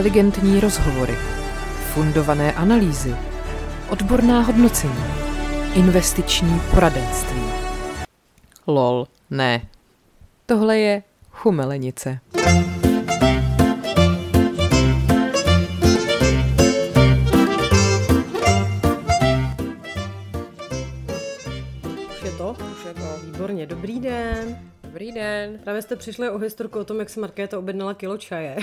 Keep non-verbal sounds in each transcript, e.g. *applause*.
inteligentní rozhovory, fundované analýzy, odborná hodnocení, investiční poradenství. Lol, ne. Tohle je chumelenice. Už je to? Už je to. Výborně, dobrý den. Dobrý den. Právě jste přišli o historku o tom, jak se Markéta objednala kilo čaje.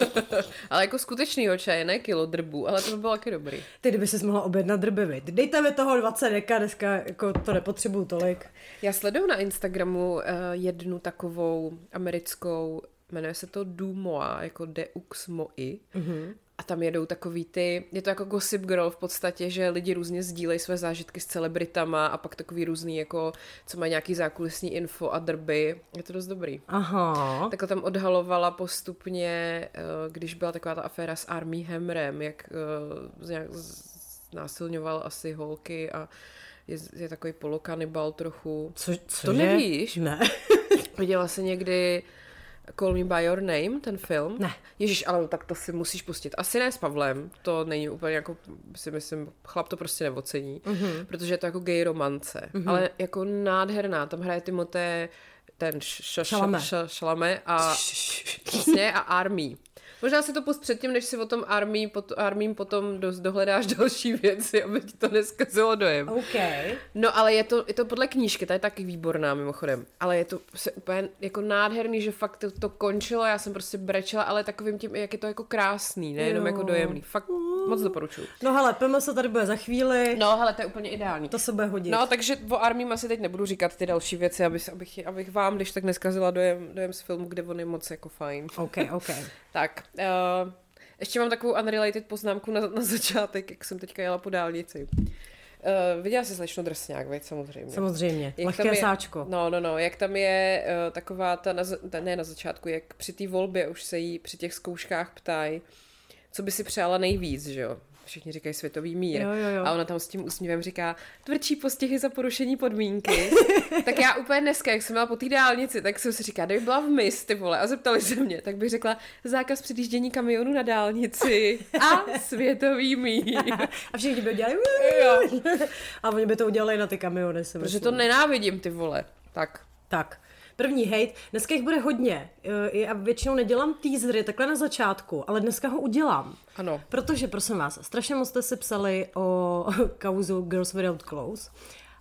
*laughs* Ale jako skutečný čaje, ne kilo drbů, ale to by bylo taky dobrý. Ty, kdyby se mohla objednat drby, viď? Dejte mi toho 20 deka, dneska jako to nepotřebuju tolik. Já sleduju na Instagramu uh, jednu takovou americkou, jmenuje se to Dumoa, jako Deux Moi. Mm-hmm. A tam jedou takový ty, je to jako Gossip Girl v podstatě, že lidi různě sdílejí své zážitky s celebritama a pak takový různý, jako, co mají nějaký zákulisní info a drby. Je to dost dobrý. Aha. Takhle tam odhalovala postupně, eh, když byla taková ta aféra s Armí Hammerem, jak eh, nějak násilňoval asi holky a je, je takový polokanibal trochu. Co, to nevíš? Ne. Viděla jsi někdy Call Me By Your Name, ten film? Ne. Ježíš, ale tak to si musíš pustit. Asi ne s Pavlem, to není úplně jako, si myslím, chlap to prostě neocení, mm-hmm. protože je to jako gay romance, mm-hmm. ale jako nádherná, tam hraje Timoté ten šalame a přesně a Army. Možná si to pust předtím, než si o tom armí, pot, armím potom do, dohledáš *laughs* další věci, aby ti to neskazilo dojem. Okay. No ale je to, je to podle knížky, ta je taky výborná mimochodem, ale je to se úplně jako nádherný, že fakt to, to končilo, já jsem prostě brečela, ale takovým tím, jak je to jako krásný, nejenom jako dojemný. Fakt moc doporučuju. No hele, se tady bude za chvíli. No hele, to je úplně ideální. To se bude hodit. No takže o armím asi teď nebudu říkat ty další věci, abych, abych, abych vám, když tak neskazila dojem, dojem z filmu, kde on je moc jako fajn. Ok, ok. *laughs* tak, Uh, ještě mám takovou unrelated poznámku na, na začátek, jak jsem teďka jela po dálnici. Uh, viděla jsi slečnu Drsňák, veď samozřejmě. Samozřejmě, jak lehké je, sáčko. No, no, no, jak tam je uh, taková ta, na, ta, ne na začátku, jak při té volbě už se jí při těch zkouškách ptají, co by si přála nejvíc, že jo? Všichni říkají světový mír. Jo, jo, jo. A ona tam s tím úsměvem říká, tvrdší postihy za porušení podmínky. *laughs* tak já úplně dneska, jak jsem měla po té dálnici, tak jsem si říká, kdyby byla v mis, ty vole, a zeptali se mě, tak bych řekla, zákaz předjíždění kamionu na dálnici a světový mír. *laughs* a všichni by dělali, jo. a oni by to udělali na ty kamiony, Protože to nenávidím, ty vole. Tak. Tak. První hate, dneska jich bude hodně. Eh, já většinou nedělám teasery takhle na začátku, ale dneska ho udělám. Ano. Protože, prosím vás, strašně moc jste si psali o *laughs* kauzu Girls Without Clothes.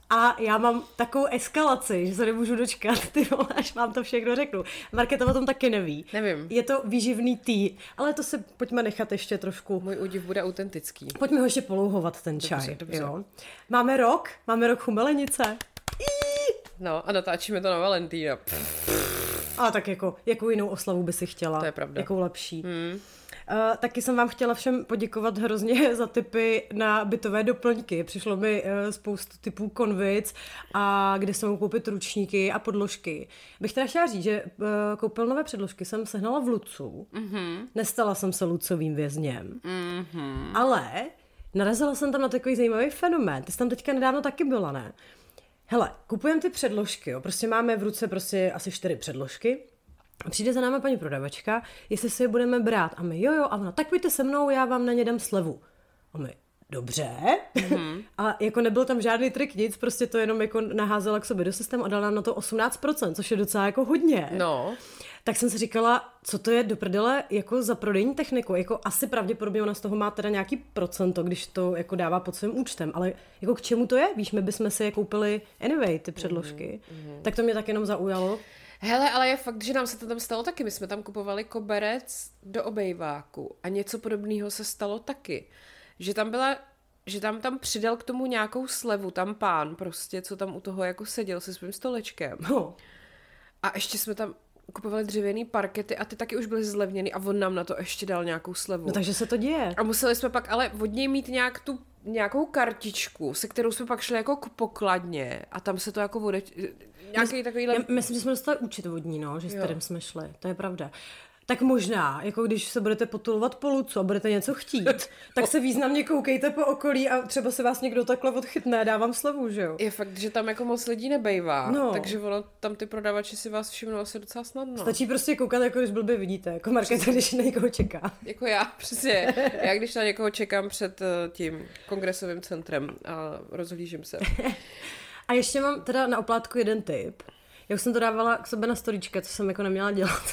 A já mám takovou eskalaci, že se nemůžu dočkat, *laughs* ty vole, až vám to všechno řeknu. Marketa o tom taky neví. Nevím. Je to výživný tý, ale to se pojďme nechat ještě trošku. Můj údiv bude autentický. Pojďme ho ještě polouhovat, ten čaj. Dobře, dobře. Jo. Máme rok, máme rok chumelenice. No a natáčíme to na Valentína. A tak jako, jakou jinou oslavu by si chtěla? To je pravda. Jakou lepší? Hmm. Uh, taky jsem vám chtěla všem poděkovat hrozně *laughs* za tipy na bytové doplňky. Přišlo mi uh, spoustu typů konvic a kde jsem koupit ručníky a podložky. Bych teda chtěla říct, že uh, koupelnové předložky jsem sehnala v Lucu. Mm-hmm. Nestala jsem se lucovým vězněm. Mm-hmm. Ale narazila jsem tam na takový zajímavý fenomén. Ty jsi tam teďka nedávno taky byla, ne? Hele, kupujeme ty předložky, jo. Prostě máme v ruce prostě asi čtyři předložky. A přijde za náma paní prodavačka, jestli si je budeme brát. A my, jo, jo, a ona, tak pojďte se mnou, já vám na ně dám slevu. A my, dobře. Mm-hmm. *laughs* a jako nebyl tam žádný trik, nic, prostě to jenom jako naházela k sobě do systému a dala nám na to 18%, což je docela jako hodně. No. Tak jsem si říkala, co to je do prdele jako za prodejní techniku. Jako asi pravděpodobně ona z toho má teda nějaký procento, když to jako dává pod svým účtem. Ale jako k čemu to je? Víš, my bychom si je koupili anyway, ty předložky. Mm-hmm. Tak to mě tak jenom zaujalo. Hele, ale je fakt, že nám se to tam stalo taky. My jsme tam kupovali koberec do obejváku a něco podobného se stalo taky. Že tam byla že tam tam přidal k tomu nějakou slevu, tam pán prostě, co tam u toho jako seděl se svým stolečkem. No. A ještě jsme tam kupovali dřevěný parkety a ty taky už byly zlevněny a on nám na to ještě dal nějakou slevu. No takže se to děje. A museli jsme pak ale od něj mít nějak tu nějakou kartičku, se kterou jsme pak šli jako k pokladně a tam se to jako vode... Nějaký Mys- takovýhle... Já myslím, že jsme dostali účet vodní, no, že s kterým jsme šli, to je pravda. Tak možná, jako když se budete potulovat po lucu a budete něco chtít, *laughs* tak se významně koukejte po okolí a třeba se vás někdo takhle odchytne, dávám slevu, že jo? Je fakt, že tam jako moc lidí nebejvá, No. takže ono, tam ty prodavači si vás všimnou asi docela snadno. Stačí prostě koukat, jako když blbě vidíte, jako Markéta, když na někoho čeká. *laughs* Jako já, přesně. Já když na někoho čekám před eh, tím kongresovým centrem a rozhlížím se. *laughs* A ještě mám teda na oplátku jeden tip. Já už jsem to dávala k sobě na storička, co jsem jako neměla dělat.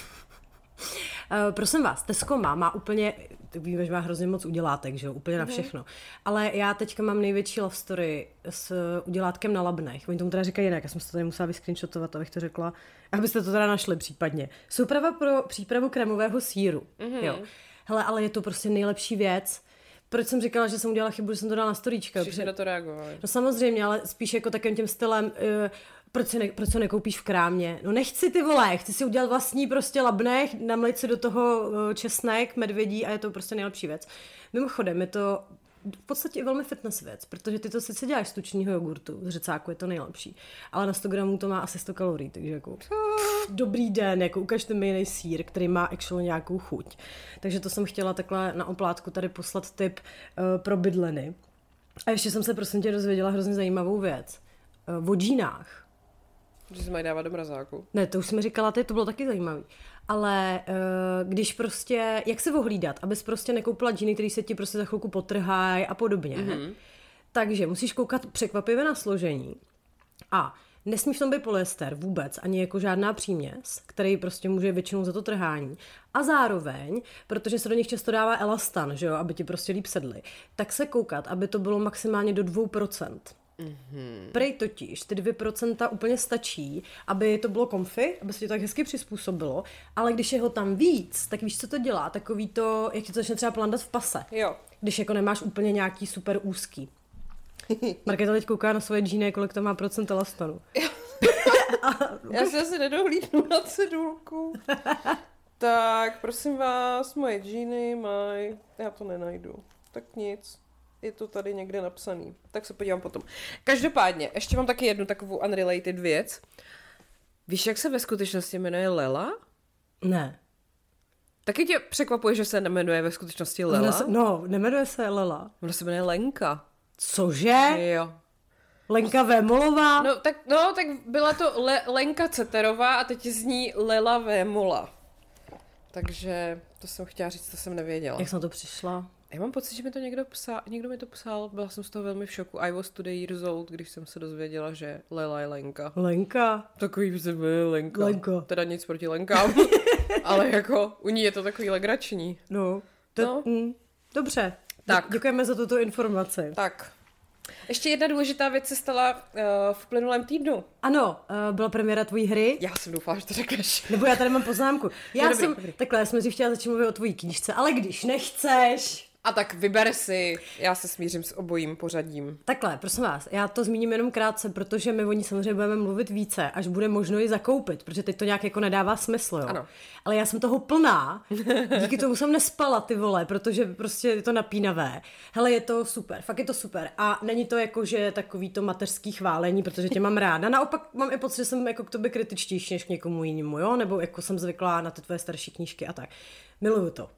Uh, prosím vás, Tesco má, má úplně, víme, že má hrozně moc udělátek, že jo, úplně na všechno. Ale já teďka mám největší love story s uh, udělátkem na labnech. Oni tomu teda říkají jinak, já jsem si to tady musela vyscreenshotovat, abych to řekla, abyste to teda našli případně. Souprava pro přípravu krémového síru, mm-hmm. jo. Hele, ale je to prostě nejlepší věc. Proč jsem říkala, že jsem udělala chybu, že jsem to dala na storíčka? Všichni na to reagovali. No samozřejmě, ale spíš jako takovým tím stylem, uh, proč, si ne, proč se nekoupíš v krámě? No nechci ty vole, chci si udělat vlastní prostě labnech, namlit si do toho uh, česnek, medvědí a je to prostě nejlepší věc. Mimochodem, je to v podstatě i velmi fitness věc, protože ty to sice děláš z tučního jogurtu, z řecáku je to nejlepší, ale na 100 gramů to má asi 100 kalorií, takže jako pff, *laughs* dobrý den, jako ukažte mi jiný sír, který má actually nějakou chuť. Takže to jsem chtěla takhle na oplátku tady poslat tip uh, pro bydleny. A ještě jsem se prosím tě dozvěděla hrozně zajímavou věc. Uh, o džínách. Že se mají dávat do mrazáku. Ne, to už jsme říkala, to bylo taky zajímavý. Ale uh, když prostě, jak se ohlídat, abys prostě nekoupila džíny, který se ti prostě za chvilku potrhají a podobně. Mm-hmm. Takže musíš koukat překvapivě na složení. A nesmí v tom být polyester vůbec, ani jako žádná příměs, který prostě může většinou za to trhání. A zároveň, protože se do nich často dává elastan, že jo, aby ti prostě líp sedly, tak se koukat, aby to bylo maximálně do 2%. Mm-hmm. Prej totiž ty 2% úplně stačí, aby to bylo komfy, aby se to tak hezky přizpůsobilo, ale když je ho tam víc, tak víš, co to dělá? Takový to, jak ti to začne třeba plandat v pase. Jo. Když jako nemáš úplně nějaký super úzký. *laughs* Markéta teď kouká na svoje džíny, kolik to má procent elastanu. *laughs* Já *laughs* si asi nedohlídnu na cedulku. tak, prosím vás, moje džíny mají... Já to nenajdu. Tak nic. Je to tady někde napsaný. Tak se podívám potom. Každopádně, ještě mám taky jednu takovou unrelated věc. Víš, jak se ve skutečnosti jmenuje Lela? Ne. Taky tě překvapuje, že se nemenuje ve skutečnosti Lela? Ona se, no, nemenuje se Lela. Ona se jmenuje Lenka. Cože? Jo. Lenka Vémolová? No tak, no, tak byla to Le- Lenka Ceterová a teď z ní Lela Vémola. Takže to jsem chtěla říct, to jsem nevěděla. Jak jsem na to přišla? Já mám pocit, že mi to někdo psal, někdo mi to psal, byla jsem z toho velmi v šoku. I was today years old, když jsem se dozvěděla, že Lela je Lenka. Lenka? Takový se jmenuje Lenka. Lenka. Teda nic proti Lenkám, *laughs* ale jako u ní je to takový legrační. No. To, No. Mm, dobře. Tak. Dě- Děkujeme za tuto informaci. Tak. Ještě jedna důležitá věc se stala uh, v plynulém týdnu. Ano, uh, byla premiéra tvojí hry. Já jsem doufala, že to řekneš. Nebo já tady mám poznámku. *laughs* Já No, dobrý, jsem, dobrý. takhle, já jsem si chtěla začít mluvit o tvojí knížce, ale když nechceš, A tak vyber si, já se smířím s obojím pořadím. Takhle, prosím vás, já to zmíním jenom krátce, protože my o ní samozřejmě budeme mluvit více, až bude možno ji zakoupit, protože teď to nějak jako nedává smysl, jo. Ano. Ale já jsem toho plná, díky tomu jsem nespala ty vole, protože prostě je to napínavé. Hele, je to super, fakt je to super. A není to jako, že takový to mateřský chválení, protože tě mám ráda. Naopak mám i pocit, že jsem jako k tobě kritičtější než k někomu jinému, jo, nebo jako jsem zvyklá na ty tvoje starší knížky a tak. Miluju to.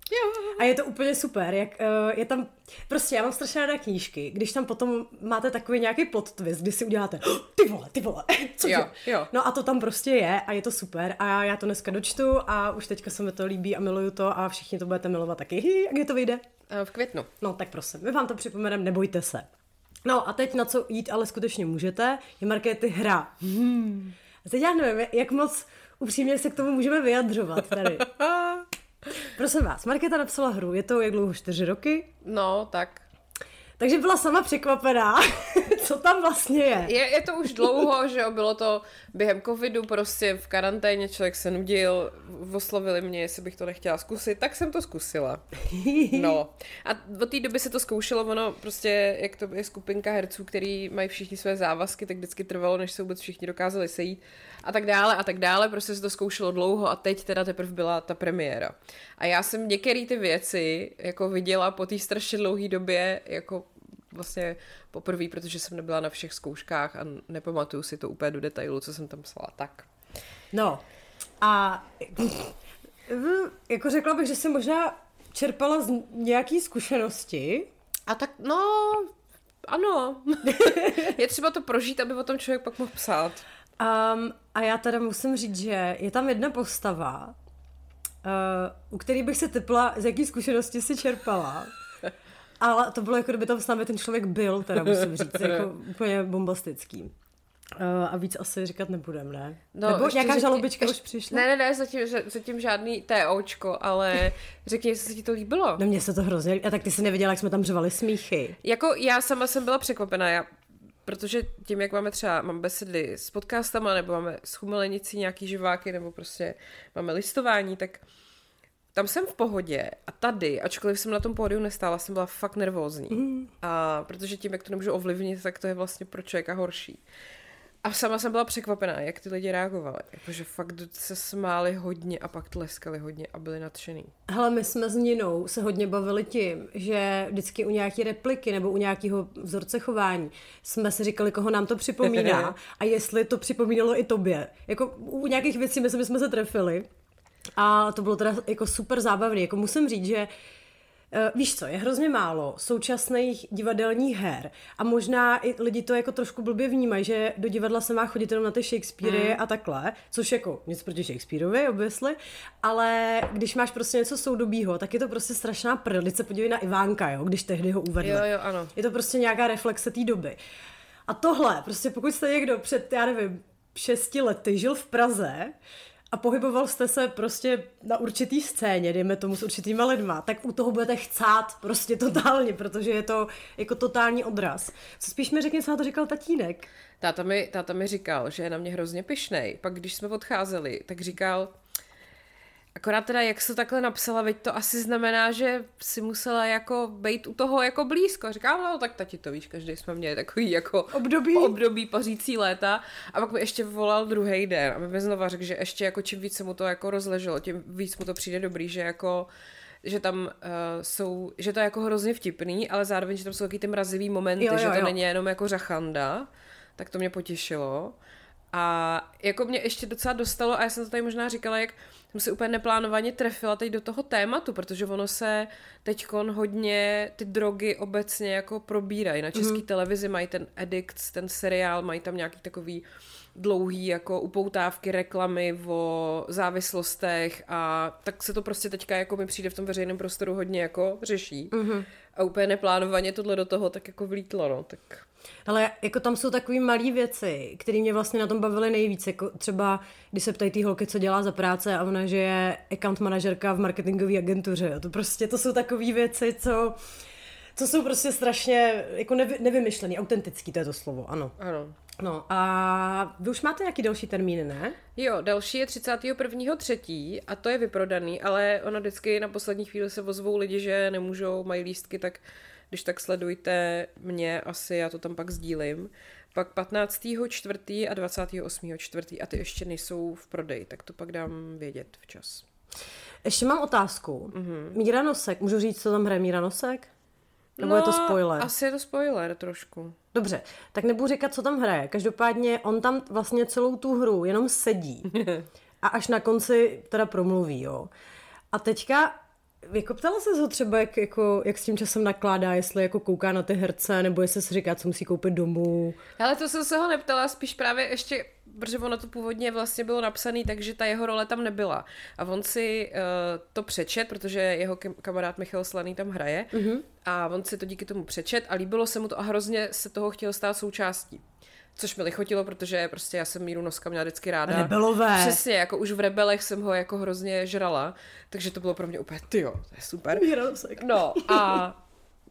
A je to úplně super, jak uh, je tam, prostě já mám strašně ráda knížky, když tam potom máte takový nějaký plot twist, kdy si uděláte, "Oh, ty vole, ty vole, *laughs* co Jo, jo. No a to tam prostě je a je to super a já to dneska dočtu a už teďka se mi to líbí a miluju to a všichni to budete milovat taky. Hi, a kdy to vyjde? Eh, V květnu. No tak prosím, my vám to připomeneme, nebojte se. No a teď na co jít ale skutečně můžete, je Markéty hra. Hmm. Teď já nevím, jak moc upřímně se k tomu můžeme vyjadřovat tady. *laughs* Prosím vás, Markéta napsala hru, je to jak dlouho, čtyři roky? No, tak. Takže byla sama překvapená, *laughs* co tam vlastně je. Je, je to už dlouho, že jo, bylo to během covidu, prostě v karanténě, člověk se nudil, oslovili mě, jestli bych to nechtěla zkusit, tak jsem to zkusila. *laughs* No. A od té doby se to zkoušelo, ono prostě, jak to je skupinka herců, který mají všichni své závazky, tak vždycky trvalo, než se vůbec všichni dokázali sejít a tak dále a tak dále, prostě se to zkoušelo dlouho a teď teda teprve byla ta premiéra. A já jsem některé ty věci jako viděla po té strašně dlouhé době jako vlastně poprvé, protože jsem nebyla na všech zkouškách a nepamatuju si to úplně do detailu, co jsem tam psala. Tak. No a Jako řekla bych, že jsem možná čerpala z nějaký zkušenosti. A tak, no, ano. *laughs* je třeba to prožít, aby o tom člověk pak mohl psát. Um, a já teda musím říct, že je tam jedna postava, uh, u který bych se typla, z jaký zkušenosti si čerpala. Ale to bylo jako kdyby tam s námi ten člověk byl, teda musím říct, jako úplně bombastický. Uh, a víc asi říkat nebudem, ne? No, Nebo ještě nějaká řekni- žalobička ještě- už přišla? Ne, ne, ne, zatím, že- zatím žádný TOčko, ale řekni, jestli se ti to líbilo. No mně se to hrozně... A tak ty jsi neviděla, jak jsme tam řvali smíchy. Jako já sama jsem byla překvapená, já, protože tím, jak máme třeba, mám besedy s podcastama, nebo máme s chumelenicí nějaký živáky, nebo prostě máme listování, tak tam jsem v pohodě a tady, ačkoliv jsem na tom pódiu nestála, jsem byla fakt nervózní. Mm. A protože tím, jak to nemůžu ovlivnit, tak to je vlastně pro člověka horší. A sama jsem byla překvapená, jak ty lidi reagovali. Jakože fakt se smáli hodně a pak tleskali hodně a byli nadšený. Hele, my jsme s Ninou se hodně bavili tím, že vždycky u nějaké repliky nebo u nějakého vzorce chování jsme si říkali, koho nám to připomíná *laughs* a jestli to připomínalo i tobě. Jako u nějakých věcí myslím, jsme se trefili a to bylo teda jako super zábavné. Jako musím říct, že eh, Víš co, je hrozně málo současných divadelních her a možná i lidi to jako trošku blbě vnímají, že do divadla se má chodit jenom na ty Shakespeary Hmm. a takhle, což jako nic proti Shakespeareovi, obviously, ale když máš prostě něco soudobího, tak je to prostě strašná prd. Teď se podívej na Ivánka, jo, když tehdy ho uvedli. Jo, jo, ano. Je to prostě nějaká reflexe té doby. A tohle, prostě pokud jste někdo před, já nevím, šesti lety žil v Praze a pohyboval jste se prostě na určitý scéně, dejme tomu s určitýma lidma, tak u toho budete chcát prostě totálně, protože je to jako totální odraz. Co spíš mi řekni, co na to říkal tatínek. Táta mi, táta mi říkal, že je na mě hrozně pyšnej. Pak když jsme odcházeli, tak říkal, akorát teda jak se takhle napsala, veď to asi znamená, že si musela jako být u toho jako blízko. Říkám, no tak tati to víš, každý jsme měli takový jako Období. období pařící léta. A pak mi ještě volal druhý den a mi znova řekl, že ještě jako čím víc se mu to jako rozleželo, tím víc mu to přijde dobrý, že jako že tam uh, jsou, že to je jako hrozně vtipný, ale zároveň, že tam jsou taky ty mrazivý momenty, Jo, jo, že to jo. není jenom jako řachanda, tak to mě potěšilo. A jako mě ještě docela dostalo, a já jsem to tady možná říkala, jak jsem se úplně neplánovaně trefila teď do toho tématu, protože ono se teďkon hodně ty drogy obecně jako probírají. Na české mm. televizi mají ten Addicts, ten seriál, mají tam nějaký takový dlouhý jako upoutávky, reklamy o závislostech a tak se to prostě teďka jako mi přijde v tom veřejném prostoru hodně jako řeší. Mm-hmm. A úplně neplánovaně tohle do toho tak jako vlítlo, no, tak... Ale jako tam jsou takové malé věci, které mě vlastně na tom bavily nejvíc. Jako třeba, když se ptají té holky, co dělá za práce a ona, že je account manažerka v marketingové agentuře. To prostě, to jsou takové věci, co, co jsou prostě strašně jako nevy, nevymyšlený, autentický, to je to slovo, ano. Ano. No a vy už máte nějaký další termíny, ne? Jo, další je 31. třetí a to je vyprodaný, ale ono vždycky na poslední chvíli se ozvou lidi, že nemůžou, mají lístky, tak když tak sledujte mě asi, já to tam pak sdílím. Pak 15. čtvrtý a 28. čtvrtý a ty ještě nejsou v prodeji, tak to pak dám vědět včas. Ještě mám otázku. Mm-hmm. Míra Nosek, můžu říct, co tam hraje Míra Nosek? Nebo je to spoiler? No, Asi je to spoiler trošku. Dobře, tak nebudu říkat, co tam hraje. Každopádně on tam vlastně celou tu hru jenom sedí *laughs* a až na konci teda promluví, jo. A teďka, jako ptala se ho třeba, jak, jako, jak s tím časem nakládá, jestli jako kouká na ty herce, nebo jestli si říká, co musí koupit domů. Ale to jsem se ho neptala, spíš právě ještě, protože ono to původně vlastně bylo napsané, takže ta jeho role tam nebyla. A on si uh, to přečet, protože jeho kam- kamarád Michal Slaný tam hraje, mm-hmm. a on si to díky tomu přečet a líbilo se mu to a hrozně se toho chtěl stát součástí. Což mi lichotilo, protože prostě já jsem Míru Noska měla vždycky ráda. Rebelové. Přesně, jako už v Rebelech jsem ho jako hrozně žrala, takže to bylo pro mě úplně, tyjo, to je super. Míra Nosek. No a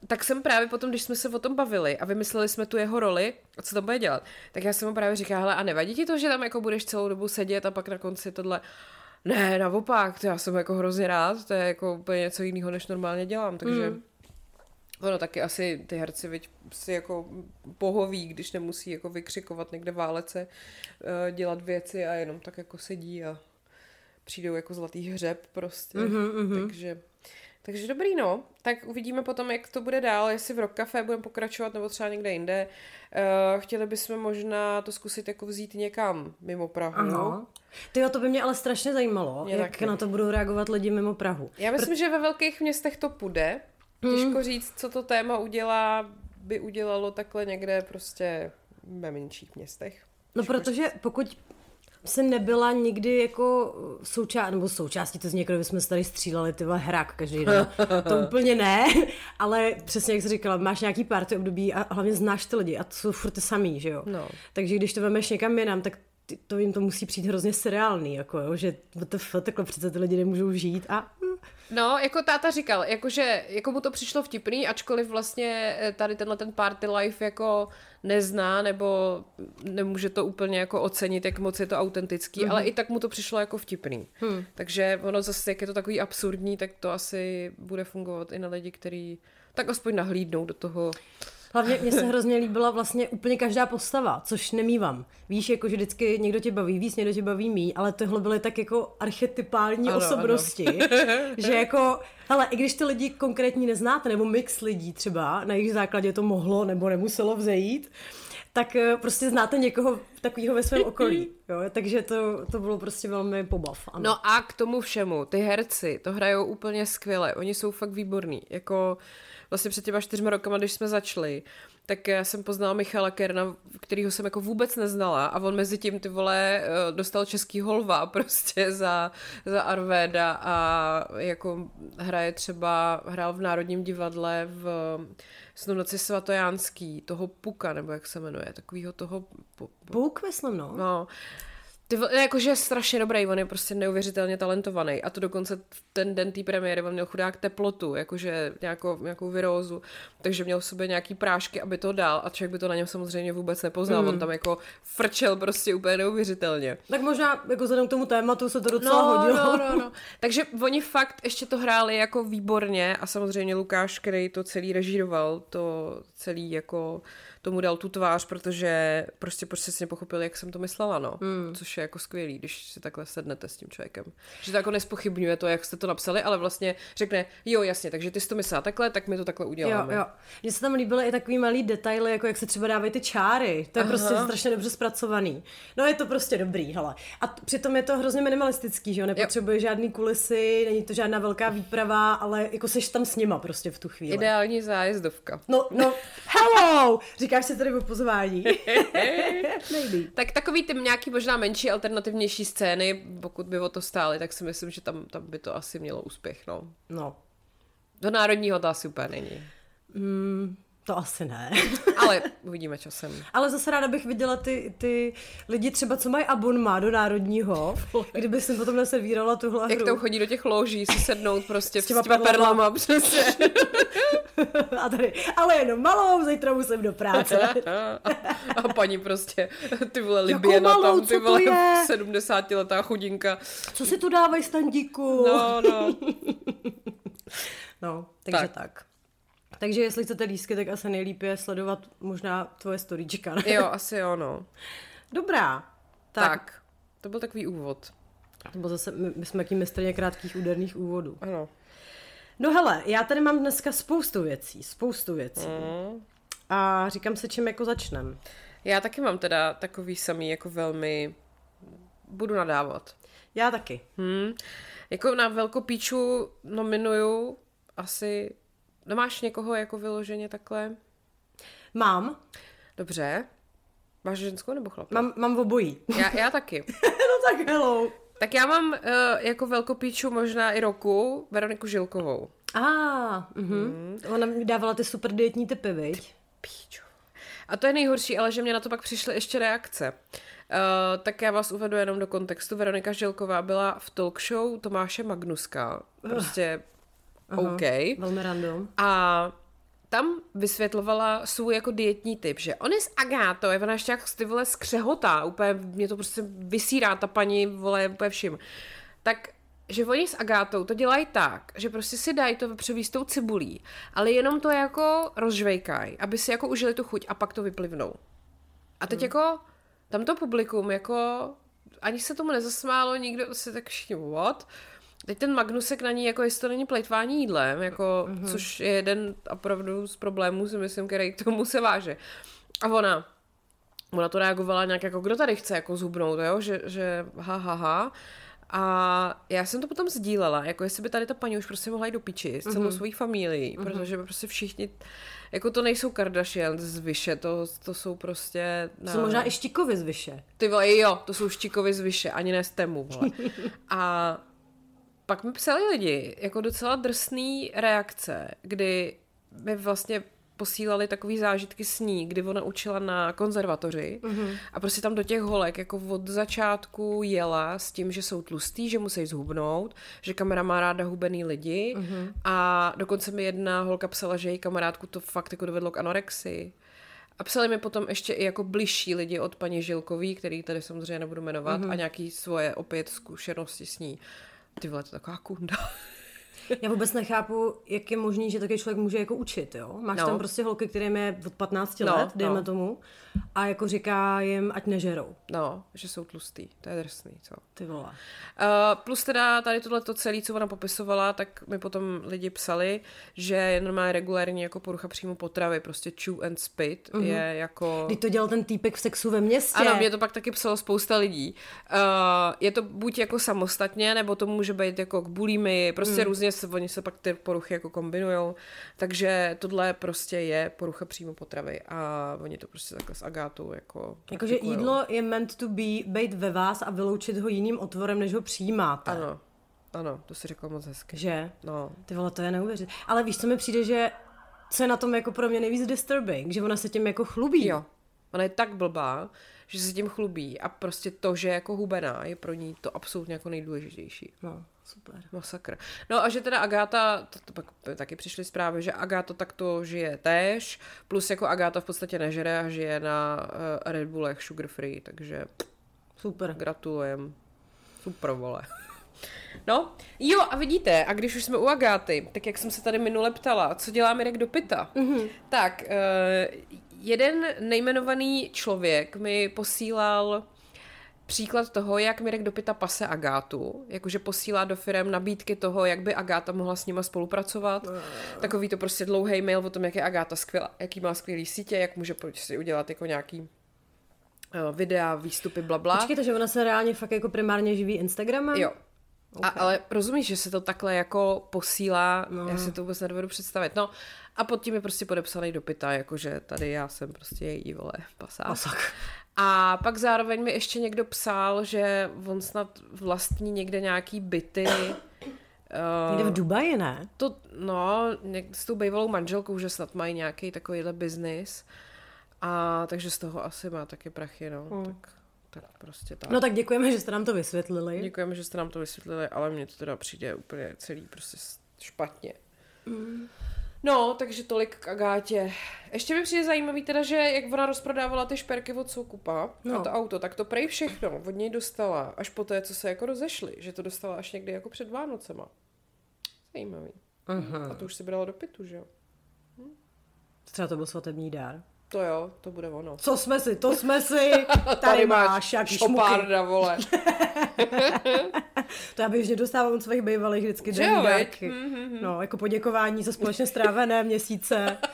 tak jsem právě potom, když jsme se o tom bavili a vymysleli jsme tu jeho roli a co tam bude dělat, tak já jsem mu právě říkala, hele, a nevadí ti to, že tam jako budeš celou dobu sedět a pak na konci tohle, ne, naopak, to já jsem jako hrozně rád, to je jako úplně něco jiného, než normálně dělám, takže mm. ono taky asi ty herci viď, si jako pohoví, když nemusí jako vykřikovat někde válece, eh, dělat věci a jenom tak jako sedí a přijdou jako zlatý hřeb prostě, mm-hmm, takže Takže dobrý, no. Tak uvidíme potom, jak to bude dál, jestli v Rock Café budeme pokračovat, nebo třeba někde jinde. Uh, chtěli bychom možná to zkusit jako vzít někam mimo Prahu. Ano. Tyjo, to by mě ale strašně zajímalo, Mě jak taky. na to budou reagovat lidi mimo Prahu. Já myslím, že ve velkých městech to půjde. Těžko říct, co to téma udělá, by udělalo takhle někde prostě ve menších městech. No protože pokud se nebyla nikdy jako součást, nebo součástí, to z někoho bychom se tady stříleli ty vole hrak každý den. *laughs* To úplně ne, *laughs* ale přesně jak jsi říkala, máš nějaký party období a hlavně znáš ty lidi a to jsou furt ty samý, že jo. No. Takže když to vemeš někam jinam, tak ty- to jim to musí přijít hrozně seriálný, jako jo, že WTF, takhle přece ty lidi nemůžou žít a No, jako táta říkal, jakože jako mu to přišlo vtipný, ačkoliv vlastně eh, tady tenhle ten party life jako nezná, nebo nemůže to úplně jako ocenit, jak moc je to autentický, mm-hmm. ale i tak mu to přišlo jako vtipný. Hmm. Takže ono zase, jak je to takový absurdní, tak to asi bude fungovat i na lidi, kteří tak aspoň nahlídnou do toho. Hlavně mně se hrozně líbila vlastně úplně každá postava, což nemývám. Víš, jako že vždycky někdo tě baví víc, někdo tě baví mí, ale tohle byly tak jako archetypální Ano, ano, osobnosti, *laughs* že jako, hele, i když ty lidi konkrétní neznáte, nebo mix lidí třeba, na jejich základě to mohlo nebo nemuselo vzejít, tak eh, prostě znáte někoho takového ve svém okolí. Jo? Takže to, to bylo prostě velmi pobav. Ano. No a k tomu všemu, ty herci to hrajou úplně skvěle, oni jsou fakt výborní. Jako vlastně před těma čtyřma rokama, když jsme začali, tak já jsem poznala Michala Kerna, kterýho jsem jako vůbec neznala a on mezi tím ty vole eh, dostal český holva *laughs* prostě za, za Arvéda a jako hraje třeba, hrál v Národním divadle v Snu noci svatojánský, toho Puka, nebo jak se jmenuje, takovýho toho... Po, Bůh, myslím, no. No, ty, jakože je strašně dobrý, on je prostě neuvěřitelně talentovaný. A to dokonce ten den té premiéry, on měl chudák teplotu, jakože nějakou, nějakou virózu, takže měl v sobě nějaký prášky, aby to dal a člověk by to na něm samozřejmě vůbec nepoznal. Mm. On tam jako frčel prostě úplně neuvěřitelně. Tak možná jako vzhledem k tomu tématu se to docela No, hodilo. no, no, no. *laughs* Takže oni fakt ještě to hráli jako výborně a samozřejmě Lukáš, který to celý režíroval, to celý jako tomu dal tu tvář, protože prostě přesně pochopil, jak jsem to myslela, no. Mm. Což je jako skvělý, když si takhle sednete s tím člověkem. Že to jako nespochybňuje to, jak jste to napsali, ale vlastně řekne, jo, jasně, takže ty jsi to myslela takhle, tak my to takhle Jo, uděláme. jo. Mně se tam líbily i takový malý detaily, jako jak se třeba dávají ty čáry. To je Aha. prostě strašně dobře zpracovaný. No je to prostě dobrý, hele. A t- přitom je to hrozně minimalistický, že jo? Nepotřebuje žádný kulisy, není to žádná velká výprava, ale jako seš tam s nima prostě v tu chvíli. Ideální zájezdovka. No, no, hello! Říkáš si tady o pozvání. *laughs* Tak takový ty nějaký možná menší alternativnější scény, pokud by o to stály, tak si myslím, že tam, tam by to asi mělo úspěch, no. No, Do národního to asi úplně není. mm, to asi ne. *laughs* Ale uvidíme časem. Ale zase ráda bych viděla ty, ty lidi třeba, co mají abonma do národního, *laughs* kdyby si potom naservírala tuhle Jak hru. tam chodí do těch loží, si sednout prostě s těma, s těma perlama. přesně. *laughs* A tady, ale jenom malou, zítra musím do práce. A paní prostě, ty vole Libiena malou, tam, ty vole je? 70 letá chudinka. Co si tu dávají, standíku? No, no. no takže Tak. tak. Tak. Takže jestli chcete lísky, tak asi nejlíp je sledovat možná tvoje storíčka. ne? *laughs* Jo, asi jo, no. Dobrá. Tak. tak. To byl takový úvod. Nebo zase, my, my jsme jaký mistrně krátkých úderných úvodů. Ano. No hele, já tady mám dneska spoustu věcí, spoustu věcí. Mm. A říkám se, čím jako začnem. Já taky mám teda takový samý jako velmi... Budu nadávat. Já taky. Hmm. Jako na Velkopíču nominuju asi... Nemáš někoho jako vyloženě takhle? Mám, Dobře. Máš ženskou nebo chlapa? mám, mám obojí. Já, já taky. *laughs* no tak hello. Tak já mám uh, jako velkopíču možná i roku Veroniku Žilkovou. A, ah, mhm. Ona mi dávala ty super dietní typy, viď? Píču. A to je nejhorší, ale že mě na to pak přišly ještě reakce. Uh, tak já vás uvedu jenom do kontextu. Veronika Žilková byla v talk show Tomáše Magnuska. Prostě OK. Velmi random. A tam vysvětlovala svůj jako dietní typ, že on je s Agátou, je ona ještě jak ty vole skřehotá, úplně mě to prostě vysírá ta paní, vole, úplně vším. Tak že oni s Agátou to dělají tak, že prostě si dají to vepřový s tou cibulí, ale jenom to jako rozžvejkají, aby si jako užili tu chuť a pak to vyplivnou. A teď hmm. jako tam to publikum jako ani se tomu nezasmálo, nikdo si tak všichni what? Teď ten Magnusek na ní, jako jestli to není plejtvání jídlem, jako, mm-hmm. což je jeden opravdu z problémů, si myslím, který k tomu se váže. A ona, ona to reagovala nějak jako, kdo tady chce jako zhubnout, jo? Že, že ha, ha, ha. A já jsem to potom sdílela, jako jestli by tady ta paní už prostě mohla jít do piči s celou mm-hmm. svojí familií, mm-hmm. protože by prostě všichni, jako to nejsou Kardashian z Vyše, to, to jsou prostě... To jsou možná i štikovy z Vyše. Ty vole, jo, to jsou štikovy z Vyše, ani ne z Temu, vole. *laughs* A pak mi psali lidi jako docela drsný reakce, kdy mi vlastně posílali takový zážitky s ní, kdy ona učila na konzervatoři mm-hmm. a prostě tam do těch holek jako od začátku jela s tím, že jsou tlustý, že musí zhubnout, že kamera má ráda hubený lidi mm-hmm. a dokonce mi jedna holka psala, že její kamarádku to fakt jako dovedlo k anorexii. A psali mi potom ještě i jako bližší lidi od paní Žilkový, který tady samozřejmě nebudu jmenovat, mm-hmm. a nějaký svoje opět zkušenosti s ní. Ty vole, to taková kunda. Já vůbec nechápu, jak je možný, že takový člověk může jako učit, jo? Máš no. tam prostě holky, které je od 15 no, let, dejme no. tomu, a jako říká jim, ať nežerou. No, že jsou tlustý, to je drsný, co? Ty vole. Uh, plus teda tady tohle to celé, co ona popisovala, tak mi potom lidi psali, že je normálně regulární jako porucha příjmu potravy, prostě chew and spit uh-huh. je jako... Když to dělal ten týpek v sexu ve městě. Ano, mě to pak taky psalo spousta lidí. Uh, je to buď jako samostatně, nebo to může být jako k bulími, prostě mm. různě se, oni se pak ty poruchy jako kombinujou, takže tohle prostě je porucha příjmu potravy a oni to prostě takhle s Agátou jako... Jakože jídlo je meant to be, být ve vás a vyloučit ho jiným otvorem, než ho přijímáte. Ano, ano, to si řekla moc hezky. Že? No. Ty vole, to je neuvěřit. Ale víš, co mi přijde, že co je na tom jako pro mě nejvíc disturbing, že ona se tím jako chlubí. Jo. Ona je tak blbá, že se tím chlubí a prostě to, že je jako hubená, je pro ní to absolutně jako nejdůležitější. No, super. Masakr. No a že teda Agáta, to, to pak taky přišly zprávy, že Agáta takto žije též, plus jako Agáta v podstatě nežere a žije na uh, Red Bullech sugar free, takže super. Gratulujem. Super, vole. *laughs* No, jo, a vidíte, a když už jsme u Agáty, tak jak jsem se tady minule ptala, co dělá Mirek do pita, mm-hmm. tak uh, jeden nejmenovaný člověk mi posílal příklad toho, jak Mirek Dopita pase Agátu, jakože posílá do firm nabídky toho, jak by Agáta mohla s nima spolupracovat. Uh. Takový to prostě dlouhý mail o tom, jak je Agáta skvělá, jaký má skvělý sítě, jak může si udělat jako nějaký uh, videa, výstupy, bla, bla. Počkejte, že ona se reálně fakt jako primárně živí Instagramem? Jo. Okay. A, ale rozumíš, že se to takhle jako posílá, no. já si to vůbec nedovedu představit. No a pod tím je prostě podepsaný dopita, jakože tady já jsem prostě její, vole, pasák. Pasak. A pak zároveň mi ještě někdo psal, že on snad vlastní někde nějaký byty. Někde v Dubaji, ne? To, no, s tou bývalou manželkou, že snad mají nějaký takovýhle biznis. A takže z toho asi má taky prachy, no. Hmm. Tak, tak prostě tak. No tak děkujeme, že jste nám to vysvětlili. Děkujeme, že jste nám to vysvětlili, ale mně to teda přijde úplně celý prostě špatně. Mm. No, takže tolik k Agátě. Ještě mi přijde zajímavý teda, že jak ona rozprodávala ty šperky od Soukupa no. a to auto, tak to prej všechno od něj dostala až po té, co se jako rozešli, že to dostala až někdy jako před Vánocema. Zajímavý. Uh-huh. A to už si brala do pitu, že jo? Hm? Třeba to byl svatební dár. To jo, to bude ono. Co jsme si, to jsme si. *laughs* Tady, Tady máš, jaký šopárda, vole. *laughs* to já běžně dostávám od svých bývalých vždycky dárky. Mm-hmm. No, jako poděkování za společně strávené měsíce. *laughs*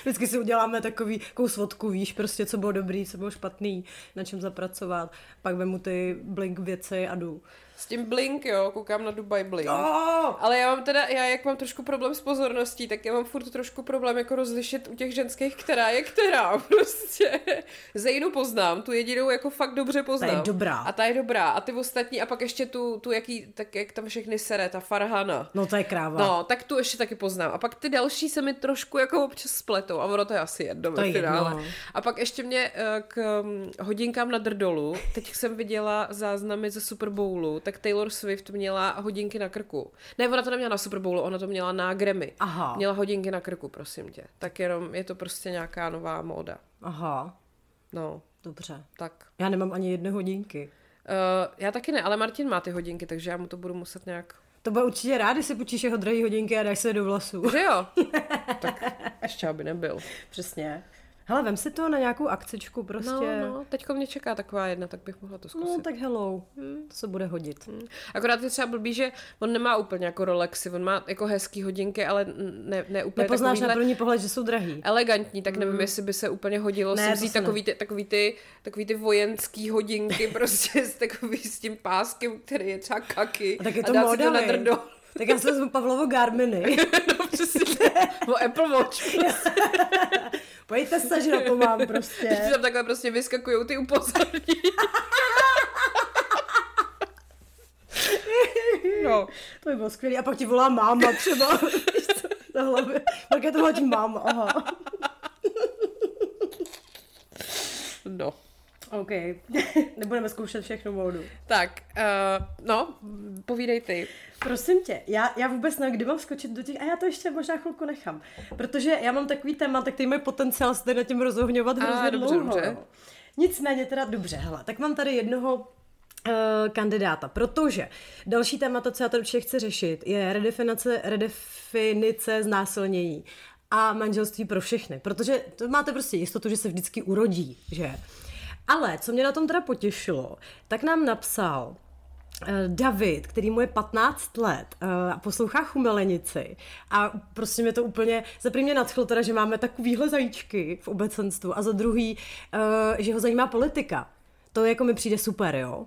Vždycky si uděláme takový takovou svodku, víš, prostě co bylo dobrý, co bylo špatný, na čem zapracovat. Pak vemu ty blink věci a jdu. S tím Blink, jo, koukám na Dubai Blink. Oh! Ale já mám teda, já jak mám trošku problém s pozorností, tak já mám furt trošku problém jako rozlišit u těch ženských, která je která. *laughs* Prostě Zejnu poznám, tu jedinou jako fakt dobře poznám. Ta je dobrá. A ta je dobrá. A ty ostatní, a pak ještě tu, tu jaký, tak jak tam všechny sere, ta Farhana. No to je kráva. No, tak tu ještě taky poznám. A pak ty další se mi trošku jako občas spletou. A ono to je asi jedno to ve finále. Jedno. A pak ještě mě eh, k hm, hodinkám na drdolu, teď jsem viděla záznamy ze Super Bowlu, tak Taylor Swift měla hodinky na krku. Ne, ona to neměla na Super Bowlu, ona to měla na Grammy. Aha. Měla hodinky na krku, prosím tě. Tak jenom je to prostě nějaká nová móda. Aha. No. Dobře. Tak. Já nemám ani jedny hodinky. Uh, já taky ne, ale Martin má ty hodinky, takže já mu to budu muset nějak... To bude určitě rád, když si počíš jeho drahé hodinky a dáš se do vlasů. Že jo? *laughs* tak ještě aby nebyl. Přesně. Hele, vem si to na nějakou akcičku prostě. No, no, teďko mě čeká taková jedna, tak bych mohla to zkusit. No, tak hello, hmm. to se bude hodit. Hmm. Akorát je třeba blbý, že on nemá úplně jako Rolexy, on má jako hezký hodinky, ale ne, ne úplně Nepoznáš na první pohled, že jsou drahý. Elegantní, tak nevím, hmm. jestli by se úplně hodilo ne, si vzít takový ty, takový, ty, takový ty vojenský hodinky *laughs* prostě s takový s tím páskem, který je třeba kaky. A tak je to a moda, si to na drdo. Tak já se vezmu Pavlovo Garminy. *laughs* no přesně. O Apple Watch. *laughs* Pojďte se, že na to mám prostě. Když tam takhle prostě vyskakují ty upozornění. *laughs* no. To by bylo skvělé. A pak ti volá máma třeba. *laughs* na hlavě. Pak je to hodí máma, aha. no. OK. *laughs* Nebudeme zkoušet všechno módu. Tak, uh, no, povídej ty. Prosím tě, já, já vůbec nevím, kdy mám skočit do těch, a já to ještě možná chvilku nechám, protože já mám takový téma, tak ty mají potenciál se na tím rozohňovat hrozně dobře, dlouho. Dobře. Nicméně teda dobře, hele, tak mám tady jednoho uh, kandidáta, protože další téma, to, co já tady určitě chci řešit, je redefinice, redefinice znásilnění a manželství pro všechny, protože to máte prostě jistotu, že se vždycky urodí, že? Ale co mě na tom teda potěšilo, tak nám napsal eh, David, který mu je 15 let eh, a poslouchá chumelenici a prostě mě to úplně, za první nadchlo teda, že máme takovýhle zajíčky v obecenstvu a za druhý, eh, že ho zajímá politika. To jako mi přijde super, jo.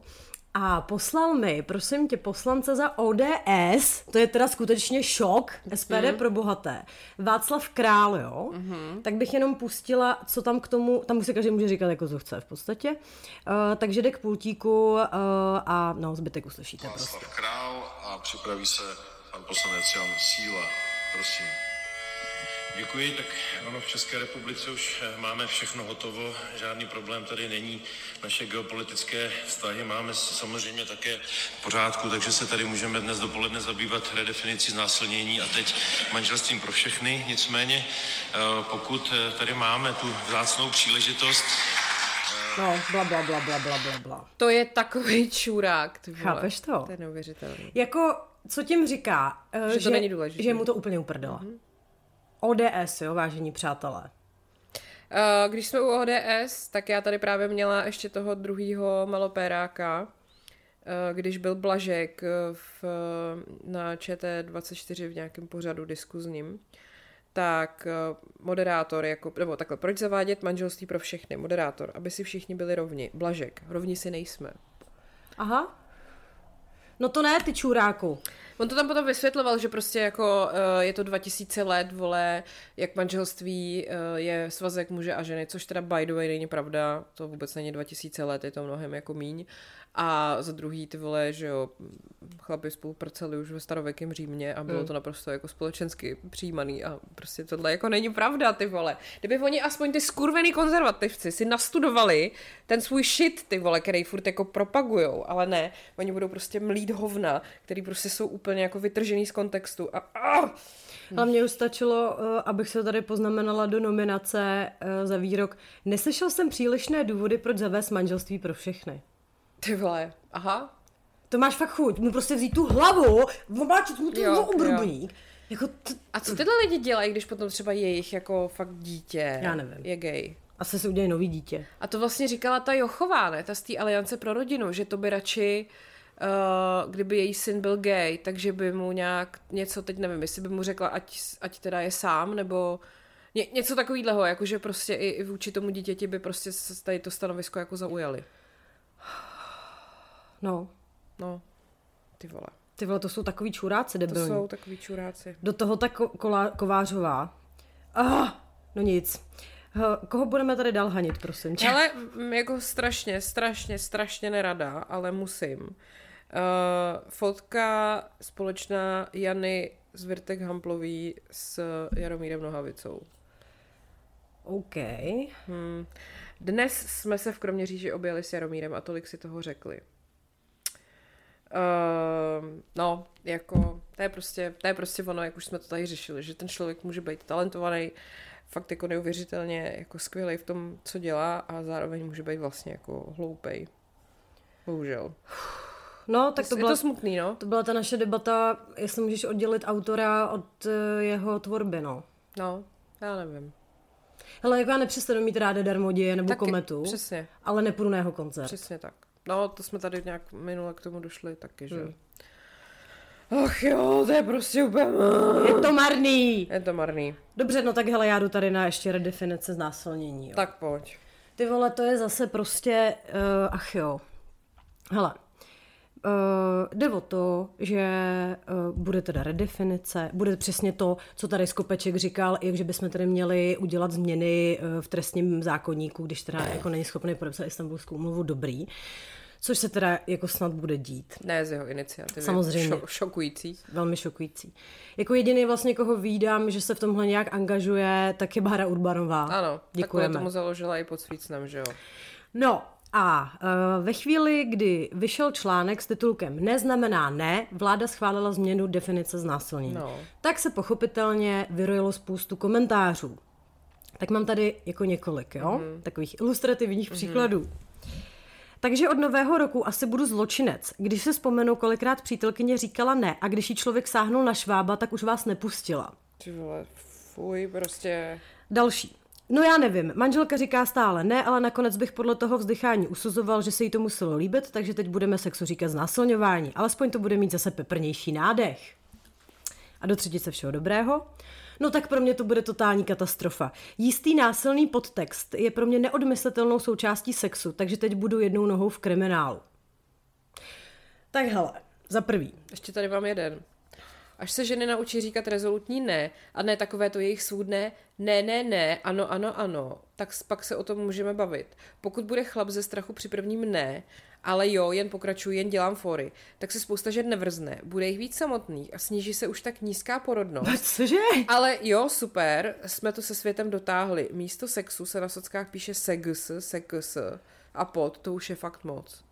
A poslal mi, prosím tě, poslance za ODS, to je teda skutečně šok, SPD mm. pro bohaté, Václav Král, jo, mm-hmm. tak bych jenom pustila, co tam k tomu, tam si každý může říkat, jako co chce v podstatě, uh, takže jde k pultíku uh, a no, zbytek uslyšíte Václav prostě. Král a připraví se pan poslanec Jan Síla, prosím. Děkuji, tak ano, v České republice už eh, máme všechno hotovo, žádný problém tady není. Naše geopolitické vztahy máme samozřejmě také v pořádku, takže se tady můžeme dnes dopoledne zabývat redefinicí znásilnění a teď manželstvím pro všechny. Nicméně, eh, pokud eh, tady máme tu vzácnou příležitost, No, bla, bla, bla, bla, bla, bla, bla. To je takový čurák, ty vole. Chápeš to? To je neuvěřitelné. Jako, co tím říká? Že, že to není důležité. Že mu to úplně uprdela. Mm-hmm. ODS, jo, vážení přátelé. Eh, když jsme u ODS, tak já tady právě měla ještě toho druhého malopéráka, eh, když byl Blažek v, na ČT24 v nějakém pořadu diskuzním, tak eh, moderátor, jako, nebo takhle, proč zavádět manželství pro všechny? Moderátor, aby si všichni byli rovni. Blažek, rovni si nejsme. Aha. No to ne, ty čuráku. On to tam potom vysvětloval, že prostě jako uh, je to 2000 let, vole, jak manželství uh, je svazek muže a ženy, což teda by the way není pravda, to vůbec není 2000 let, je to mnohem jako míň. A za druhý ty vole, že jo, chlapi spolupracovali už ve starověkém Římě a bylo hmm. to naprosto jako společensky přijímaný a prostě tohle jako není pravda, ty vole. Kdyby oni aspoň ty skurvený konzervativci si nastudovali ten svůj shit, ty vole, který furt jako propagujou, ale ne, oni budou prostě mlít hovna, který prostě jsou úplně jako vytržený z kontextu a, a ale mě už stačilo, eh, abych se tady poznamenala do nominace eh, za výrok. Neslyšel jsem přílišné důvody, proč zavést manželství pro všechny. Ty vole, aha. To máš fakt chuť, mu prostě vzít tu hlavu, obáčet mu ten obrubník. Jako t- a co tyhle lidi dělají, když potom třeba jejich jako fakt dítě Já nevím. je gay? Asi se udělají nový dítě. A to vlastně říkala ta Jochová, ne? Ta z té Aliance pro rodinu, že to by radši Uh, kdyby její syn byl gay, takže by mu nějak něco, teď nevím, jestli by mu řekla, ať, ať teda je sám, nebo ně, něco takového, jakože prostě i, i vůči tomu dítěti by prostě tady to stanovisko jako zaujali. No. No, ty vole. Ty vole, to jsou takový čuráci debilní. To jsou takový čuráci. Do toho tak ko- Kovářová. Ah, no nic. Koho budeme tady dál hanit, prosím tě? Ale jako strašně, strašně, strašně nerada, ale musím. Uh, fotka společná Jany z Virtek Hamplový s Jaromírem Nohavicou. OK. Hmm. Dnes jsme se v Kroměříži objeli s Jaromírem a tolik si toho řekli. Uh, no, jako, to je, prostě, to je prostě ono, jak už jsme to tady řešili, že ten člověk může být talentovaný, fakt jako neuvěřitelně jako skvělý v tom, co dělá a zároveň může být vlastně jako hloupej. Bohužel. No, tak to, je byla, to smutný, no. To byla ta naše debata, jestli můžeš oddělit autora od uh, jeho tvorby, no. No, já nevím. Hele, jako já nepřestanu mít ráda darmoděje nebo Taky, kometu, přesně. ale nepůjdu na jeho koncert. Přesně tak. No, to jsme tady nějak minule k tomu došli taky, že hmm. Ach jo, to je prostě úplně... Je to marný. Je to marný. Dobře, no tak hele, já jdu tady na ještě redefinice znásilnění. Jo. Tak pojď. Ty vole, to je zase prostě, uh, ach jo. Hele, Uh, jde o to, že uh, bude teda redefinice, bude přesně to, co tady Skopeček říkal, jak že bychom tady měli udělat změny uh, v trestním zákonníku, když teda jako není schopný podepsat Istanbulskou umluvu dobrý. Což se teda jako snad bude dít. Ne z jeho iniciativy. Samozřejmě. Šo- šokující. Velmi šokující. Jako jediný vlastně, koho výdám, že se v tomhle nějak angažuje, tak je Bára Urbanová. Ano, Děkujeme. takhle tomu založila i pod svícnem, že jo. No a uh, ve chvíli, kdy vyšel článek s titulkem Neznamená ne, vláda schválila změnu definice znásilnění. No. Tak se pochopitelně vyrojilo spoustu komentářů. Tak mám tady jako několik, jo? Mm. Takových ilustrativních mm. příkladů. Takže od nového roku asi budu zločinec. Když se vzpomenu, kolikrát přítelkyně říkala ne a když jí člověk sáhnul na švába, tak už vás nepustila. Ty vole, fuj, prostě... Další. No já nevím, manželka říká stále ne, ale nakonec bych podle toho vzdychání usuzoval, že se jí to muselo líbit, takže teď budeme sexu říkat znásilňování. Alespoň to bude mít zase peprnější nádech. A do třetice všeho dobrého. No tak pro mě to bude totální katastrofa. Jistý násilný podtext je pro mě neodmyslitelnou součástí sexu, takže teď budu jednou nohou v kriminálu. Tak hele, za prvý. Ještě tady mám jeden. Až se ženy naučí říkat rezolutní ne a ne takové to jejich svůdné ne, ne, ne, ano, ano, ano, tak pak se o tom můžeme bavit. Pokud bude chlap ze strachu při prvním ne, ale jo, jen pokračuji, jen dělám fory, tak se spousta žen nevrzne, bude jich víc samotných a sníží se už tak nízká porodnost. Cože? Ale jo, super, jsme to se světem dotáhli. Místo sexu se na sockách píše segs, segs a pod, to už je fakt moc.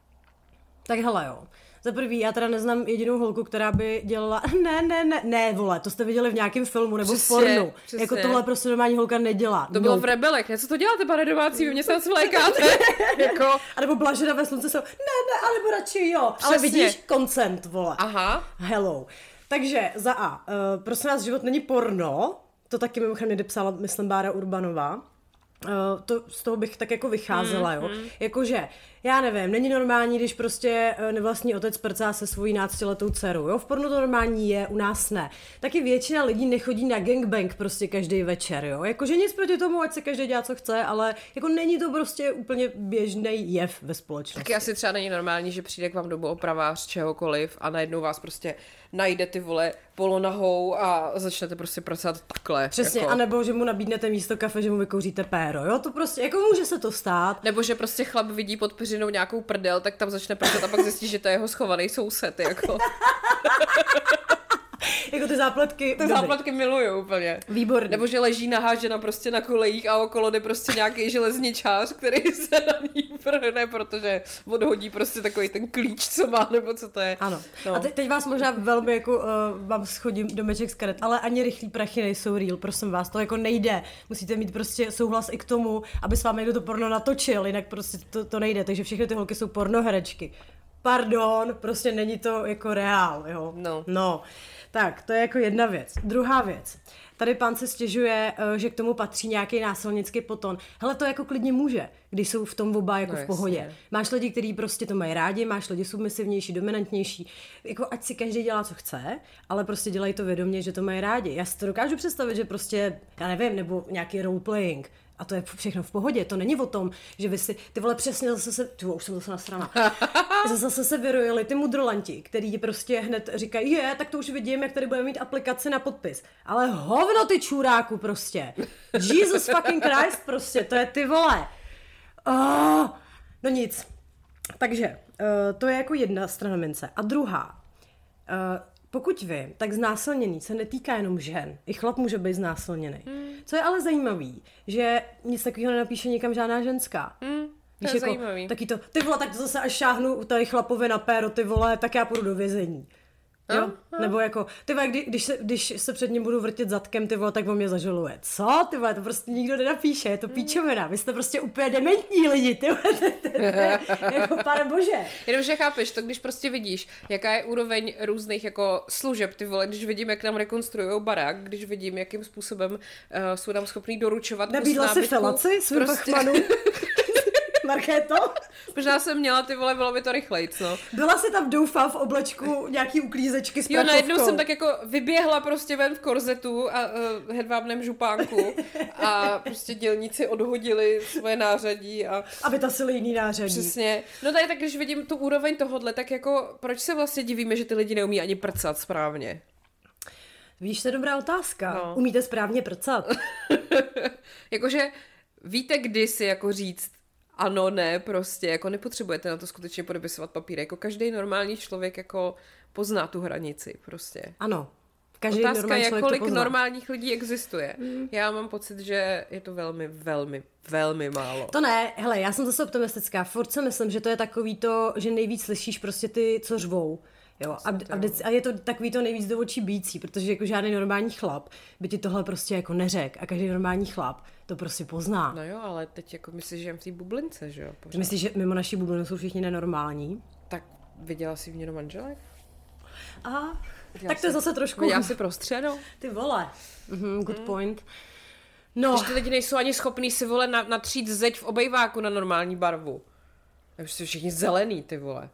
Tak hele jo. Za prvý, já teda neznám jedinou holku, která by dělala, *laughs* ne, ne, ne, ne, vole, to jste viděli v nějakém filmu nebo Přesně, v pornu. přesně. Jako tohle prostě normální holka nedělá. To bylo No. v Rebelech, ne? Co to děláte, pane domácí? Vy mě se svlékáte. *laughs* jako, A nebo blažena ve slunce jsou, ne, ne, ale radši jo. Ale Přesně. vidíš, koncent, vole. aha, Hello. Takže za A, uh, prosím vás, život není porno, to taky mimochodem někde psala, myslím, Bára Urbanová. Uh, to, z toho bych tak jako vycházela, jo. Jakože, já nevím, není normální, když prostě uh, nevlastní otec prcá se svojí náctiletou dcerou, jo. V pornu to normální je, u nás ne. Taky většina lidí nechodí na gangbang prostě každý večer, jo. Jakože nic proti tomu, ať se každý dělá, co chce, ale jako není to prostě úplně běžný jev ve společnosti. taky asi třeba není normální, že přijde k vám domů opravář čehokoliv a najednou vás prostě najde ty vole polonahou a začnete prostě pracovat takhle. Přesně, jako. anebo že mu nabídnete místo kafe, že mu vykouříte péro, jo, to prostě, jako může se to stát. Nebo že prostě chlap vidí pod peřinou nějakou prdel, tak tam začne pracovat a pak zjistí, že to je jeho schovaný soused, jako. *laughs* *laughs* Jako ty zápletky. Ty dobrý. záplatky miluju úplně. Výborný. Nebo že leží nahá žena prostě na kolejích a okolo jde prostě nějaký železničář, který *laughs* se na ní vrhne, protože odhodí prostě takový ten klíč, co má, nebo co to je. Ano. No. A te- teď vás možná velmi jako uh, vám schodím domeček z karet, ale ani rychlí prachy nejsou real, prosím vás, to jako nejde. Musíte mít prostě souhlas i k tomu, aby s vámi někdo to porno natočil, jinak prostě to, to nejde. Takže všechny ty holky jsou pornoherečky. Pardon, prostě není to jako reál, jo. No. No. Tak, to je jako jedna věc. Druhá věc. Tady pán se stěžuje, eh, že k tomu patří nějaký násilnický poton. Hele, to jako klidně může, když jsou v tom oba jako No v jasně. pohodě. Máš lidi, kteří prostě to mají rádi, máš lidi submisivnější, dominantnější. Jako ať si každý dělá, co chce, ale prostě dělají to vědomě, že to mají rádi. Já si to dokážu představit, že prostě, já nevím, nebo nějaký roleplaying. A to je všechno v pohodě. To není o tom, že vy si, ty vole, přesně zase se, ty už jsem zase nasrana. *laughs* zase se vyrojili ty mudrolanti, který prostě hned říkají, je, tak to už vidím, jak tady budeme mít aplikaci na podpis. Ale hovno ty čuráku prostě. Jesus fucking Christ prostě, to je ty vole. Oh, no nic. Takže uh, to je jako jedna strana mince. A druhá, uh, pokud vím, tak znásilnění se netýká jenom žen. I chlap může být znásilněný. Hmm. Co je ale zajímavý, že nic takového nenapíše nikam žádná ženská. To Víš, je jako, zajímavý. Taky to, ty vole, tak to zase až šáhnu tady chlapovi na péro, ty vole, tak já půjdu do vězení. Jo? Nebo jako, ty vole, kdy, když, se, když se před ním budu vrtět zadkem, ty vole, tak on mě zažaluje. Co? Ty vole, to prostě nikdo nenapíše, je to píčovina. Vy jste prostě úplně dementní lidi, ty vole, to, to, to, to, *laughs* jako pane bože. Jenomže chápeš, to když prostě vidíš, jaká je úroveň různých jako služeb, ty vole, když vidím, jak nám rekonstruují barák, když vidím, jakým způsobem uh, jsou nám schopní doručovat Nabídla si felaci svým prostě... *laughs* Markéto? *laughs* Možná jsem měla ty vole, bylo by to rychlejc, no. Byla si tam doufám v oblečku nějaký uklízečky s Jo, najednou jsem tak jako vyběhla prostě ven v korzetu a uh, hedvábném župánku *laughs* a prostě dělníci odhodili svoje nářadí a... A vytasili jiný nářadí. Přesně. No tady tak, když vidím tu úroveň tohodle, tak jako proč se vlastně divíme, že ty lidi neumí ani prcat správně? Víš, to je dobrá otázka. No. Umíte správně prcat? *laughs* Jakože víte, kdy si jako říct, ano, ne, prostě, jako nepotřebujete na to skutečně podepisovat papír, jako každý normální člověk jako pozná tu hranici, prostě. Ano, Každý Otázka je, kolik normálních lidí existuje. Mm. Já mám pocit, že je to velmi, velmi, velmi málo. To ne, hele, já jsem zase optimistická. Furt si myslím, že to je takový to, že nejvíc slyšíš prostě ty, co řvou. Jo, a, a, vždycky, a je to takový to nejvíc do očí bící, protože jako žádný normální chlap by ti tohle prostě jako neřek a každý normální chlap to prostě pozná. No jo, ale teď jako myslíš, že jen v té bublince, že jo? Pořád. Myslíš, že mimo naší bublinu jsou všichni nenormální? Tak viděla jsi v něm manželek? A tak to je zase trošku... Viděla jsi prostředou? Ty vole. Mm-hmm, good mm. point. No. Když ty lidi nejsou ani schopní si vole natřít zeď v obejváku na normální barvu. Takže jsou všichni zelený, ty vole.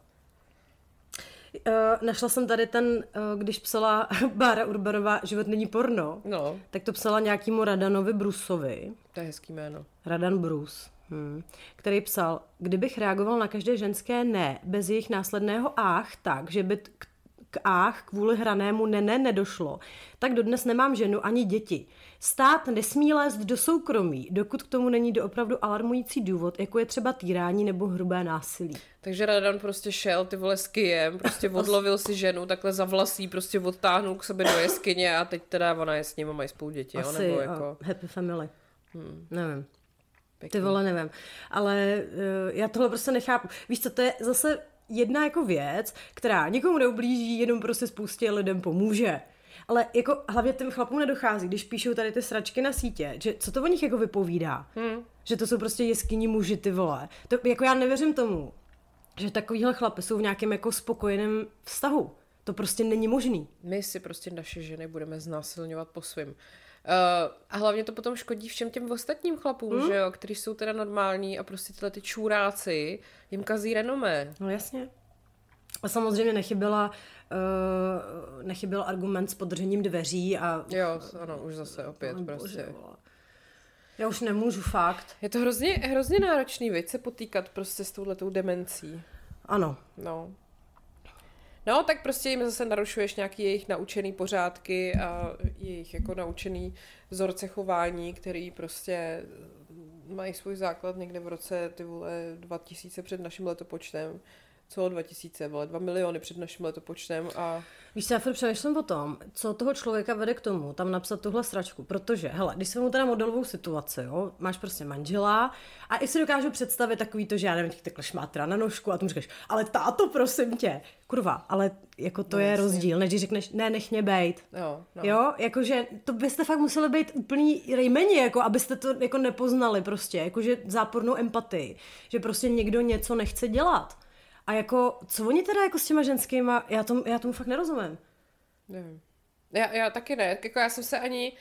Uh, našla jsem tady ten, uh, když psala *laughs* Bára Urbanová Život není porno, no. tak to psala nějakýmu Radanovi Brusovi. To je hezký jméno. Radan Brus. Hmm. Který psal, kdybych reagoval na každé ženské ne, bez jejich následného ách, tak, že by k, k ách kvůli hranému ne, ne nedošlo, tak dodnes nemám ženu ani děti. Stát nesmí lézt do soukromí, dokud k tomu není doopravdu alarmující důvod, jako je třeba týrání nebo hrubé násilí. Takže Radan prostě šel ty vole s kyjem, prostě *laughs* odlovil si ženu, takhle za vlasí, prostě odtáhnul k sobě do jeskyně a teď teda ona je s ním a mají spolu děti, Asi, jo? Nebo jako... happy family. Hmm. Nevím. Pěkný. Ty vole, nevím. Ale uh, já tohle prostě nechápu. Víš co, to je zase jedna jako věc, která nikomu neublíží, jenom prostě spoustě lidem pomůže. Ale jako hlavně těm chlapům nedochází, když píšou tady ty sračky na sítě, že co to o nich jako vypovídá? Hmm. Že to jsou prostě jeskyní muži, ty vole. To, jako já nevěřím tomu, že takovýhle chlapy jsou v nějakém jako spokojeném vztahu. To prostě není možný. My si prostě naše ženy budeme znásilňovat po svým. Uh, a hlavně to potom škodí všem těm ostatním chlapům, hmm? že jo, kteří jsou teda normální a prostě tyhle ty čůráci jim kazí renomé. No jasně. A samozřejmě nechyběla, uh, nechyběl argument s podržením dveří a... Jo, ano, už zase opět no, prostě. Bože, já už nemůžu, fakt. Je to hrozně, hrozně náročný, věc se potýkat prostě s touhletou demencí. Ano. No. No, tak prostě jim zase narušuješ nějaký jejich naučený pořádky a jejich jako naučený vzorce chování, který prostě mají svůj základ někde v roce ty vole 2000 před naším letopočtem co 2000, vole, 2 miliony před naším letopočtem a... Víš, já přemýšlím o tom, co toho člověka vede k tomu, tam napsat tuhle sračku, protože, hele, když se mu teda modelovou situaci, jo, máš prostě manžela a i si dokážu představit takový to, že já nevím, takhle šmátra na nožku a tu říkáš, ale táto, prosím tě, kurva, ale jako to no, je jasně. rozdíl, než když řekneš, ne, nech mě bejt. Jo, no. jo, jakože to byste fakt museli být úplný rejmeni, jako abyste to jako nepoznali prostě, jakože zápornou empatii, že prostě někdo něco nechce dělat. A jako, co oni teda jako s těma ženskýma, já, tom, já tomu fakt nerozumím. Nevím. Já, já taky ne, jako já jsem se ani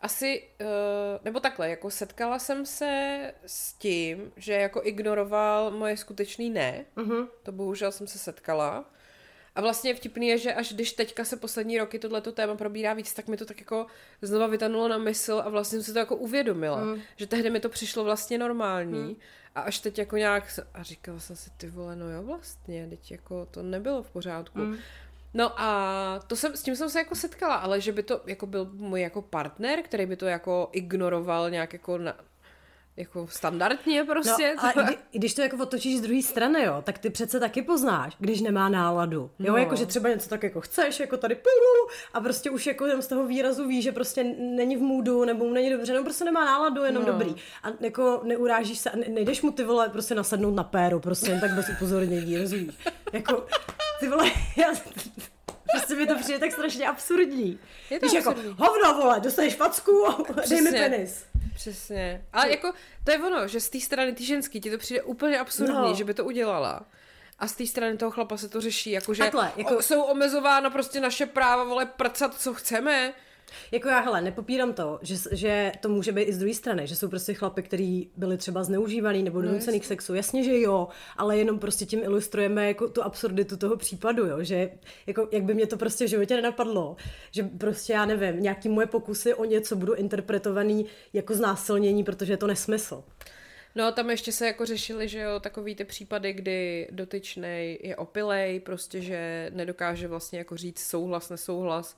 asi, uh, nebo takhle, jako setkala jsem se s tím, že jako ignoroval moje skutečný ne, uh-huh. to bohužel jsem se setkala. A vlastně vtipný je, že až když teďka se poslední roky tohleto téma probírá víc, tak mi to tak jako znova vytanulo na mysl a vlastně jsem si to jako uvědomila, mm. že tehdy mi to přišlo vlastně normální mm. a až teď jako nějak, a říkala jsem si, ty vole, no jo vlastně, teď jako to nebylo v pořádku. Mm. No a to jsem, s tím jsem se jako setkala, ale že by to jako byl můj jako partner, který by to jako ignoroval nějak jako na, jako standardně prostě. No, a kdy, když to jako otočíš z druhé strany, jo, tak ty přece taky poznáš, když nemá náladu. Jo, no. jako že třeba něco tak jako chceš, jako tady a prostě už jako z toho výrazu ví, že prostě není v můdu, nebo mu není dobře, nebo prostě nemá náladu, jenom no. dobrý. A jako neurážíš se, nejdeš mu ty vole prostě nasednout na péru, prostě jen tak bez upozornění, rozumíš? Jako, ty vole, *laughs* já... Prostě mi to přijde tak strašně absurdní. Je to Víš, jako, absurdní. hovno, vole, dostaneš facku, *laughs* dej mi penis. Přesně. Ale jako, to je ono, že z té strany ty ženský ti to přijde úplně absurdní, No. že by to udělala. A z té strany toho chlapa se to řeší, jako že Takhle, jako- o, jsou omezována prostě naše práva, vole, prcat, co chceme. Jako já, hele, nepopírám to, že, že to může být i z druhé strany, že jsou prostě chlapy, kteří byli třeba zneužívaný nebo donucený k sexu. Jasně, že jo, ale jenom prostě tím ilustrujeme jako tu absurditu toho případu, jo, že jako, jak by mě to prostě v životě nenapadlo, že prostě já nevím, nějaký moje pokusy o něco budou interpretovaný jako znásilnění, protože je to nesmysl. No tam ještě se jako řešili, že jo, takový ty případy, kdy dotyčnej je opilej, prostě, že nedokáže vlastně jako říct souhlas, nesouhlas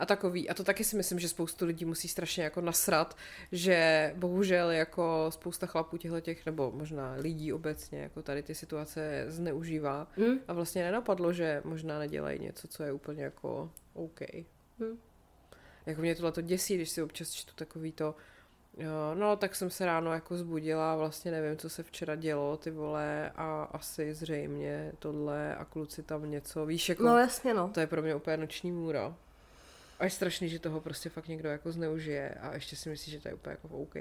a takový. A to taky si myslím, že spoustu lidí musí strašně jako nasrat, že bohužel jako spousta chlapů těchto těch, nebo možná lidí obecně, jako tady ty situace zneužívá Mm. a vlastně nenapadlo, že možná nedělají něco, co je úplně jako OK. Mm. Jako mě tohle to děsí, když si občas čtu takový to, Jo, no, tak jsem se ráno jako zbudila, vlastně nevím, co se včera dělo, ty vole, a asi zřejmě tohle a kluci tam něco, víš, jako, No jasně, no. to je pro mě úplně noční můra. A je strašný, že toho prostě fakt někdo jako zneužije a ještě si myslí, že to je úplně jako OK.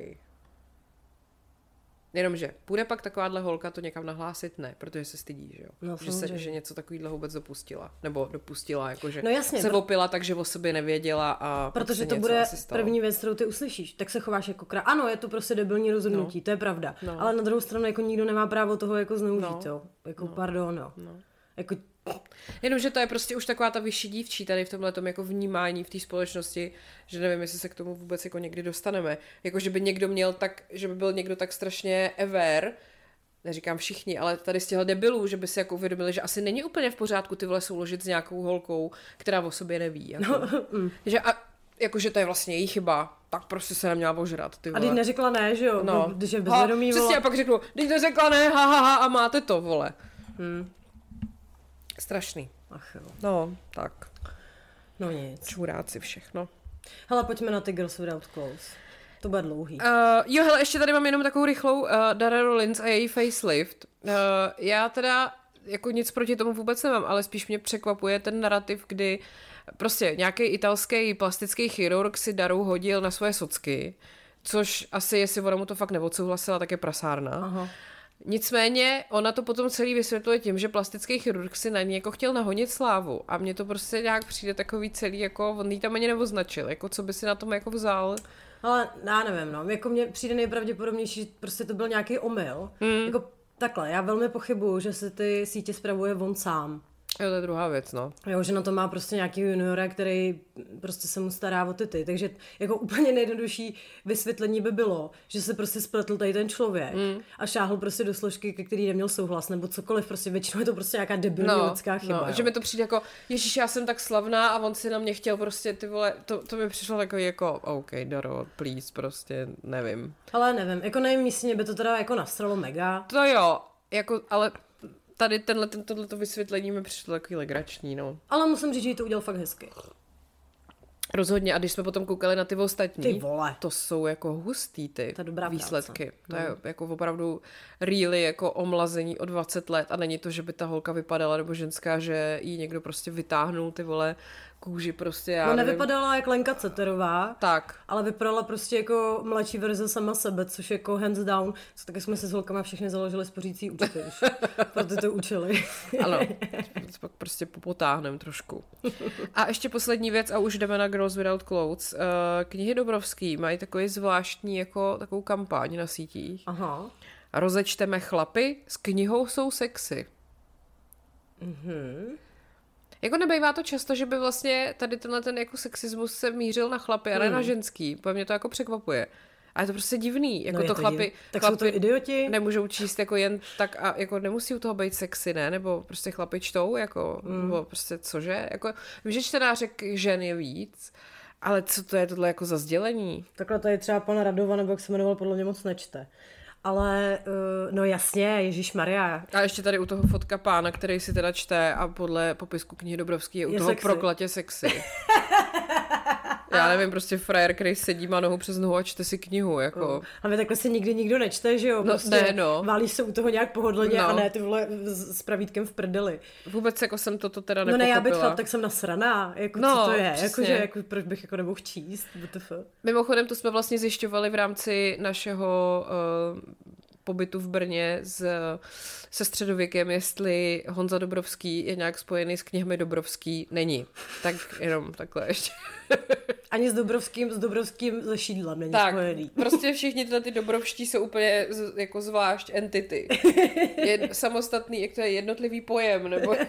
Jenomže půjde pak takováhle holka to někam nahlásit? Ne, protože se stydí, že jo? No, že, se, že něco takového vůbec dopustila. Nebo dopustila, jakože No jasně, se pro- opila, takže o sobě nevěděla a pak Protože to bude první věc, kterou ty uslyšíš. Tak se chováš jako krá. Ano, je to prostě debilní rozhodnutí, No. to je pravda. No. Ale na druhou stranu jako nikdo nemá právo toho jako zneužít, No. jo. Jako pardon, jo. No. Jako, Jenomže to je prostě už taková ta vyšší dívčí tady v tomhle jako vnímání v té společnosti, že nevím, jestli se k tomu vůbec jako někdy dostaneme. Jako, že by někdo měl tak, že by byl někdo tak strašně ever, neříkám všichni, ale tady z těchto debilů, že by si jako uvědomili, že asi není úplně v pořádku ty vole souložit s nějakou holkou, která o sobě neví. Jako. *laughs* mm. že a, jako, že to je vlastně její chyba, tak prostě se neměla ožrat. Ty a vole. teď neřekla ne, že jo? No. Když je Ha, bezvědomí, Přesně, a pak řeknu, když to řekla ne, ha, ha, ha, a máte to, vole. Hmm. Strašný. Ach jo. No, tak. No nic. Čuráci všechno. Hele, pojďme na ty Girls Without Clothes. To bude dlouhý. Uh, jo, hele, ještě tady mám jenom takovou rychlou uh, Dara Rollins a její facelift. Uh, já teda jako nic proti tomu vůbec nemám, ale spíš mě překvapuje ten narrativ, kdy prostě nějaký italský plastický chirurg si Daru hodil na svoje socky, což asi, jestli ona mu to fakt neodsouhlasila, tak je prasárna. Aha. Nicméně ona to potom celý vysvětluje tím, že plastický chirurg si na ní jako chtěl nahonit slávu a mně to prostě nějak přijde takový celý, jako on jí tam ani neoznačil, jako co by si na tom jako vzal. Ale já nevím, no. Jako mně přijde nejpravděpodobnější, že prostě to byl nějaký omyl. Mm. Jako takhle, já velmi pochybuju, že se ty sítě spravuje on sám. Jo, to je druhá věc, no. Jo, že na to má prostě nějaký juniora, který prostě se mu stará o tyty. Takže jako úplně nejjednodušší vysvětlení by bylo, že se prostě spletl tady ten člověk mm. a šáhl prostě do složky, ke který neměl souhlas, nebo cokoliv, prostě většinou je to prostě nějaká debilní No, lidská chyba. no, jo. že mi to přijde jako, ježíš, já jsem tak slavná a on si na mě chtěl prostě ty vole, to, to mi přišlo takový jako, OK, Daro, please, prostě, nevím. Ale nevím, jako nevím, místně by to teda jako nastralo mega. To jo, jako, ale tady tenhle, ten, tohleto vysvětlení mi přišlo takový legrační, no. Ale musím říct, že jí to udělal fakt hezky. Rozhodně, a když jsme potom koukali na ty ostatní, Ty vole. to jsou jako hustý ty je dobrá výsledky. práce. To je jako opravdu really jako omlazení o 20 let a není to, že by ta holka vypadala nebo ženská, že jí někdo prostě vytáhnul ty vole kůži prostě, já No nevím. nevypadala jak Lenka Ceterová, Tak, ale vypadala prostě jako mladší verze sama sebe, což jako hands down. Co taky jsme si s holkama všechny založili spořící účty, už, *laughs* proto to učili. ano. *laughs* Pak prostě popotáhnem trošku. A ještě poslední věc a už jdeme na Girls Without Clothes. Eh, Knihy Dobrovský mají takový zvláštní jako takovou kampaň na sítích. Aha. Rozečteme chlapy, s knihou jsou sexy. Mhm. Jako nebejvá to často, že by vlastně tady tenhle ten jako sexismus se mířil na chlapy a ne Hmm. na ženský. Po mě to jako překvapuje. A je to prostě divný. Jako No to, to chlapi, div- Tak chlapi jsou to idioti? nemůžou číst jako jen tak a jako nemusí u toho být sexy, ne? Nebo prostě chlapi čtou, jako, Hmm. nebo prostě cože? Jako, vím, že čtenářek žen je víc, ale co to je tohle jako za sdělení? Takhle tady třeba pan Radova, nebo jak se jmenoval, podle mě moc nečte. Ale, uh, no jasně, Ježíš Maria. A ještě tady u toho fotka pána, který si teda čte a podle popisku knihy Dobrovský je u Je toho sexy. proklatě sexy. *laughs* Já nevím, prostě frajer, který sedí, má nohu přes nohu a čte si knihu, jako. No. Ale takhle si nikdy nikdo nečte, že jo? No, Prostě ne, no. Válí se u toho nějak pohodlně No. a ne ty vole s pravítkem v prdeli. Vůbec jako jsem toto teda No nepochopila. ne, já bych chlap, tak jsem nasraná. Jako, No, co to je? Jako, že, jako, proč bych jako nemohl číst? WTF? Mimochodem, to jsme vlastně zjišťovali v rámci našeho uh, pobytu v Brně s, se středověkem, jestli Honza Dobrovský je nějak spojený s knihami Dobrovský. Není. Tak jenom takhle ještě. *laughs* Ani s Dobrovským, s Dobrovským ze šídlem není Tak, spojený. *laughs* prostě všichni tyhle ty dobrovští jsou úplně z, jako zvlášť entity. Je samostatný, jak to je jednotlivý pojem, nebo *laughs*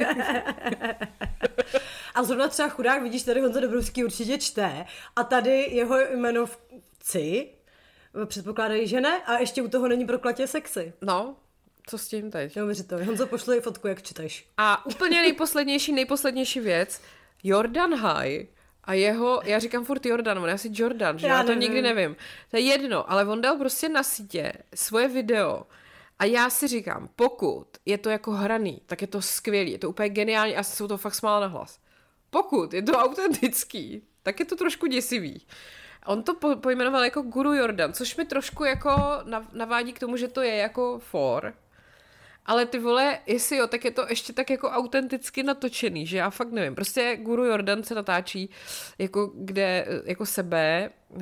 A zrovna třeba chudák, vidíš, tady Honza Dobrovský určitě čte a tady jeho jméno v C, předpokládají, že ne, a ještě u toho není proklatě sexy. no, co s tím teď? Neuvěřitelné. Honzo, pošli fotku, jak čteš. A úplně nejposlednější, nejposlednější věc, Jordan High a jeho, já říkám furt Jordan, on je asi Jordan, že Já já, to nevím. nikdy nevím. To je jedno, ale on dal prostě na sítě svoje video a já si říkám, pokud je to jako hraný, tak je to skvělý, je to úplně geniální a jsou to fakt smála na hlas. Pokud je to *laughs* autentický, tak je to trošku děsivý. On to po, pojmenoval jako Guru Jordan, což mi trošku jako nav- navádí k tomu, že to je jako for, ale ty vole, jestli jo, tak je to ještě tak jako autenticky natočený, že já fakt nevím. Prostě Guru Jordan se natáčí jako, kde, jako sebe, eh,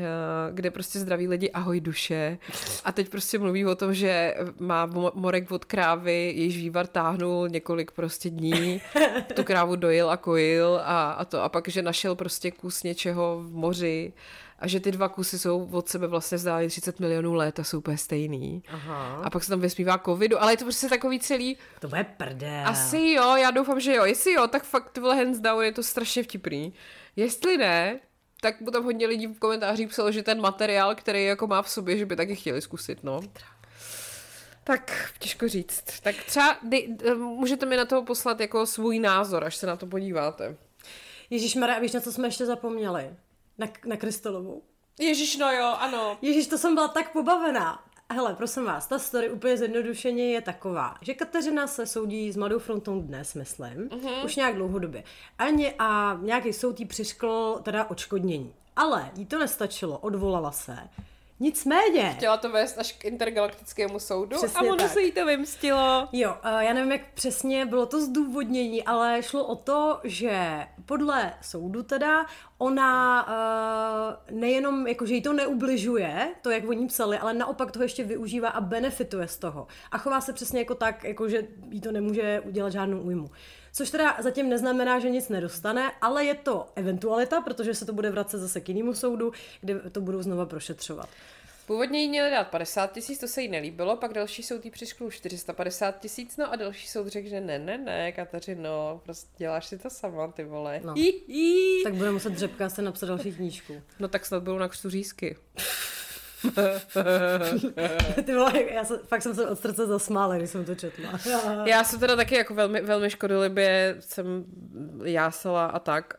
kde prostě zdraví lidi ahoj duše. A teď prostě mluví o tom, že má mo- morek od krávy, jejíž vývar táhnul několik prostě dní, *laughs* tu krávu dojil a kojil a, a to. A pak, že našel prostě kus něčeho v moři a že ty dva kusy jsou od sebe vlastně vzdálený 30 milionů let a jsou úplně stejný. Aha. A pak se tam vysmívá covidu, ale je to prostě takový celý, To bude prdel. asi jo, já doufám, že jo. Jestli jo, tak fakt ty vole hands down je to strašně vtipný. Jestli ne, tak mu tam hodně lidí v komentářích psalo, že ten materiál, který jako má v sobě, že by taky chtěli zkusit, no. Tak, těžko říct. Tak třeba dej, eh, můžete mi na to poslat jako svůj názor, až se na to podíváte. Ježíš Maria, víš, na co jsme ještě zapomněli? Na, na Krystalovou. Ježíš, no jo, ano. Ježíš, to jsem byla tak pobavená. Hele, prosím vás, ta story úplně zjednodušeně je taková, že Kateřina se soudí s Mladou frontou dnes, myslím, uh-huh. už nějak dlouhodobě. Ani a nějaký soud jí přiškl teda odškodnění. Ale jí to nestačilo, odvolala se. Nicméně, Chtěla to vést až k intergalaktickému soudu Přesně a ono tak. se jí to vymstilo. Jo, eh, já nevím, jak přesně bylo to zdůvodnění, ale šlo o to, že podle soudu teda ona uh, nejenom, jako, že jí to neubližuje, to, jak oni psali, ale naopak toho ještě využívá a benefituje z toho. A chová se přesně jako tak, jako, že jí to nemůže udělat žádnou újmu. Což teda zatím neznamená, že nic nedostane, ale je to eventualita, protože se to bude vracet zase k jinému soudu, kde to budou znova prošetřovat. Původně jí měli dát 50 tisíc, to se jí nelíbilo, pak další soud jí přiškl 450 tisíc, no a další soud řekl, že ne, ne, ne, Kateřino, prostě děláš si to sama, ty vole. No. Hi, hi. Tak bude muset Dřepka se napsat další knížku. No tak snad budou na křtu řízky. *laughs* *laughs* Ty vole, já se, fakt jsem se od srdce zasmála, když jsem to četla. Já jsem teda taky jako velmi, velmi škodolibě jsem jásala a tak.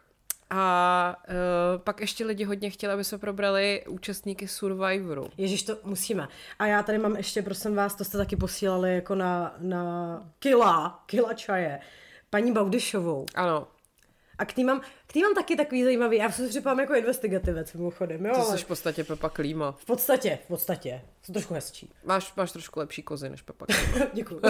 A uh, pak ještě lidi hodně chtěli, aby jsme probrali účastníky Survivoru. Ježíš, to musíme. A já tady mám ještě, prosím vás, to jste taky posílali jako na, na kila, kila čaje, paní Baudyšovou. Ano, A k tým mám, k tým mám taky takový zajímavý, já se připadám jako investigativec mimochodem, jo, to jsi v podstatě Pepa Klíma. v podstatě, v podstatě, jsou trošku hezčí. Máš, máš trošku lepší kozy než Pepa *laughs* Klíma. Děkuju.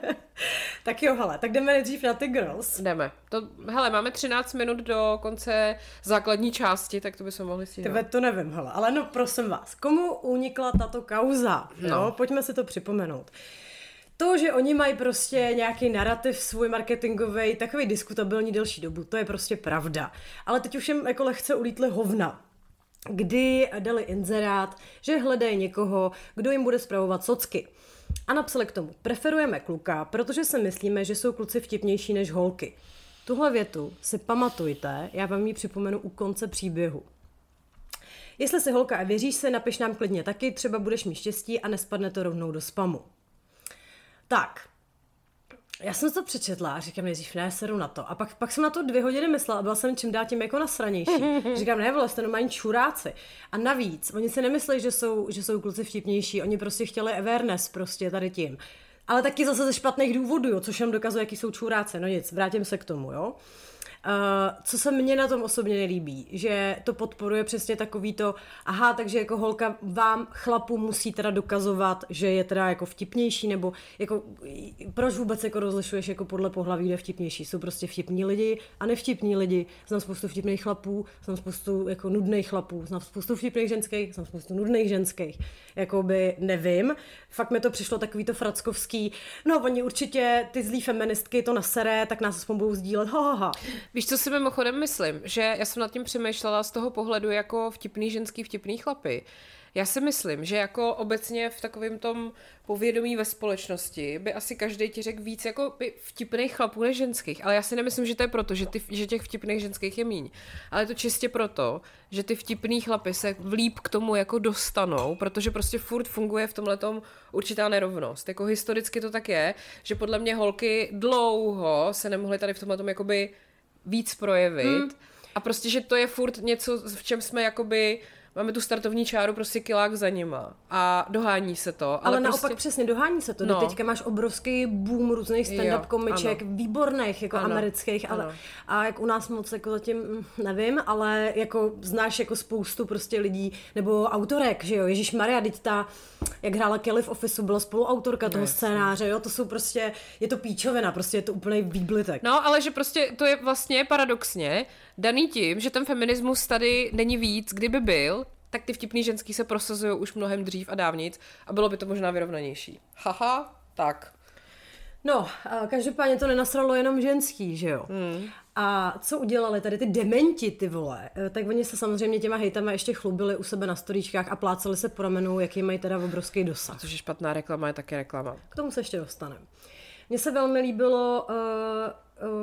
*laughs* tak jo, hele, tak jdeme nejdřív na ty girls. Jdeme. To, hele, máme 13 minut do konce základní části, tak to bychom mohli si Tebe to nevím, hele, ale no prosím vás, komu unikla tato kauza? No. No. Pojďme si to připomenout. To, že oni mají prostě nějaký narrativ svůj marketingový, takový diskutabilní delší dobu, to je prostě pravda. Ale teď už jim jako lehce ulítly hovna kdy dali inzerát, že hledají někoho, kdo jim bude spravovat socky. A napsali k tomu, preferujeme kluka, protože si myslíme, že jsou kluci vtipnější než holky. Tuhle větu si pamatujte, já vám ji připomenu u konce příběhu. Jestli si holka a věříš se, napiš nám klidně taky, třeba budeš mít štěstí a nespadne to rovnou do spamu. Tak, já jsem to přečetla a říkám nejdřív, ne, seru na to. A pak, pak jsem na to dvě hodiny myslela a byla jsem čím dál tím jako nasranější. *laughs* říkám, ne, vole, jste normální čuráci. A navíc, oni si nemyslí, že jsou, že jsou kluci vtipnější, oni prostě chtěli awareness prostě tady tím. Ale taky zase ze špatných důvodů, jo, což jenom dokazuje, jaký jsou čuráci. No nic, vrátím se k tomu, jo. Co se mně na tom osobně nelíbí, že to podporuje přesně takový to, aha, takže jako holka vám chlapu musí teda dokazovat, že je teda jako vtipnější, nebo jako proč vůbec jako rozlišuješ jako podle pohlaví, kde vtipnější. Jsou prostě vtipní lidi a nevtipní lidi. Znám spoustu vtipných chlapů, znám spoustu jako nudných chlapů, znám spoustu vtipných ženských, znám spoustu nudných ženských. Jakoby nevím. Fakt mi to přišlo takový to frackovský. No, oni určitě ty zlý feministky to nasere, tak nás aspoň budou sdílet. Ha, ha, ha. Víš, co si mimochodem myslím? Že já jsem nad tím přemýšlela z toho pohledu jako vtipný ženský, vtipný chlapy. Já si myslím, že jako obecně v takovém tom povědomí ve společnosti by asi každý ti řekl víc jako vtipných chlapů než ženských. Ale já si nemyslím, že to je proto, že, ty, že těch vtipných ženských je míň. Ale je to čistě proto, že ty vtipný chlapy se vlíp k tomu jako dostanou, protože prostě furt funguje v tomhle určitá nerovnost. Jako historicky to tak je, že podle mě holky dlouho se nemohly tady v tomhle jakoby víc projevit. Hmm. A prostě, že to je furt něco, v čem jsme jakoby máme tu startovní čáru prostě kilák za nima a dohání se to. Ale, ale prostě... naopak přesně dohání se to. No. Teďka máš obrovský boom různých stand-up jo, komiček, ano. výborných, jako ano, amerických, ale ano. a jak u nás moc jako zatím hm, nevím, ale jako znáš jako spoustu prostě lidí, nebo autorek, že jo, Ježíš Maria, teď ta, jak hrála Kelly v Officeu, byla spoluautorka toho no, scénáře, jo, to jsou prostě, je to píčovina, prostě je to úplný výblitek. No, ale že prostě to je vlastně paradoxně daný tím, že ten feminismus tady není víc, kdyby byl, tak ty vtipný ženský se prosazují už mnohem dřív a dávnic a bylo by to možná vyrovnanější. Haha, tak. No, každopádně to nenasralo jenom ženský, že jo? Hmm. A co udělali tady ty dementi, ty vole? E, tak oni se samozřejmě těma hejtama ještě chlubili u sebe na storíčkách a plácali se po ramenu, jaký mají teda obrovský dosah. Což je špatná reklama, je také reklama. K tomu se ještě dostaneme. Mně se velmi líbilo, uh,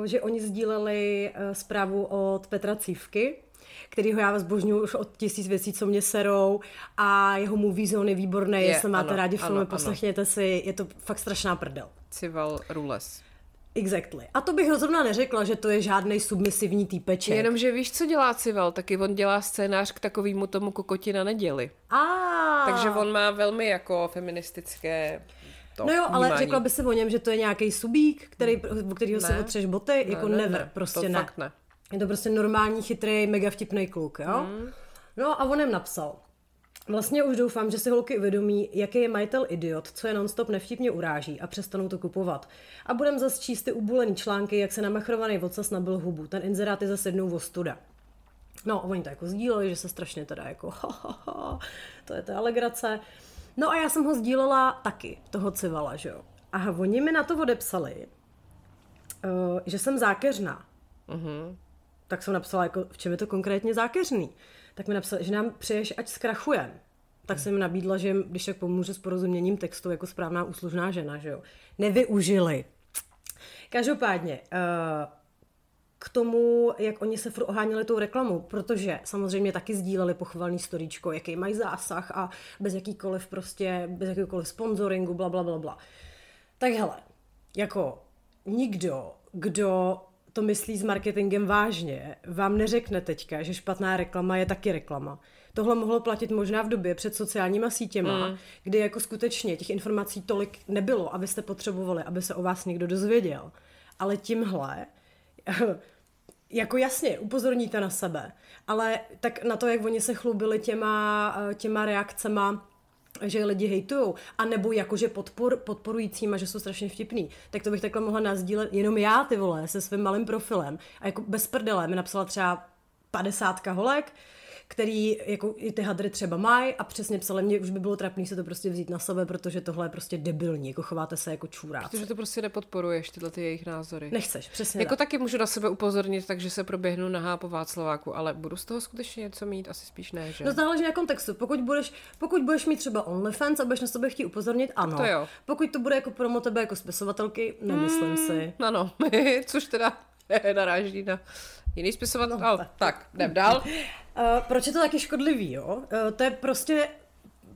že oni sdíleli uh, zprávu od Petra Cívky, kterýho já zbožňuji už od tisíc věcí, co mě serou a jeho movie zone je výborný, je, jestli máte ano, rádi filmy, ano, poslechněte ano. si, je to fakt strašná prdel. Cival Rules. Exactly. A to bych rozhodně neřekla, že to je žádný submisivní týpeček. Jenomže víš, co dělá Cival? Taky on dělá scénář k takovému tomu kokoti na neděli. A. Takže on má velmi jako feministické to No jo, ale vnímání. řekla by se o něm, že to je nějaký subík, který, o kterého se otřeš boty, ne, jako ne, never, ne, prostě to ne. Fakt ne. Je to prostě normální, chytrý, mega vtipný kluk, jo? Mm. No a on jim napsal. Vlastně už doufám, že si holky uvědomí, jaký je majitel idiot, co je nonstop nevtipně uráží a přestanou to kupovat. A budem zase číst ty ubulený články, jak se namachrovaný vocas nabil hubu. Ten inzerát je zase jednou ostuda. No, oni to jako sdíleli, že se strašně teda jako ha, ha, ha, to je ta alegrace. No a já jsem ho sdílela taky, toho civala, že jo. A oni mi na to odepsali, uh, že jsem zákeřná. Uh-huh tak jsem napsala, jako, v čem je to konkrétně zákeřný. Tak mi napsala, že nám přeješ, ať zkrachujem. Tak jsem jim nabídla, že když tak pomůže s porozuměním textu jako správná úslužná žena, že jo. Nevyužili. Každopádně, uh, k tomu, jak oni se furt oháněli tou reklamou, protože samozřejmě taky sdíleli pochvalný storíčko, jaký mají zásah a bez jakýkoliv prostě, bez jakýkoliv sponsoringu, bla, bla, bla, bla. Tak hele, jako nikdo, kdo to myslí s marketingem vážně, vám neřekne teďka, že špatná reklama je taky reklama. Tohle mohlo platit možná v době před sociálníma sítěma, mm. kdy jako skutečně těch informací tolik nebylo, abyste potřebovali, aby se o vás někdo dozvěděl. Ale tímhle, *laughs* jako jasně, upozorníte na sebe, ale tak na to, jak oni se chlubili těma, těma reakcema, že lidi hejtujou, a nebo jakože podpor, podporujícíma, že jsou strašně vtipný, tak to bych takhle mohla nazdílet jenom já, ty vole, se svým malým profilem. A jako bez prdele mi napsala třeba padesátka holek, který jako i ty hadry třeba mají a přesně psali mě, už by bylo trapný se to prostě vzít na sebe, protože tohle je prostě debilní, jako chováte se jako čůrá. Protože to prostě nepodporuješ, tyhle ty jejich názory. Nechceš, přesně Jako tak. taky můžu na sebe upozornit, takže se proběhnu nahá po Václaváku, ale budu z toho skutečně něco mít, asi spíš ne, že? No záleží na kontextu. Pokud budeš, pokud budeš mít třeba OnlyFans a budeš na sebe chtít upozornit, ano. To jo. Pokud to bude jako promo tebe jako spisovatelky, nemyslím hmm, si. Ano, *laughs* což teda *laughs* naráží na jiný spisovatel. No, tak, tak jdem dál. Uh, *laughs* proč je to taky škodlivý, jo? Uh, to je prostě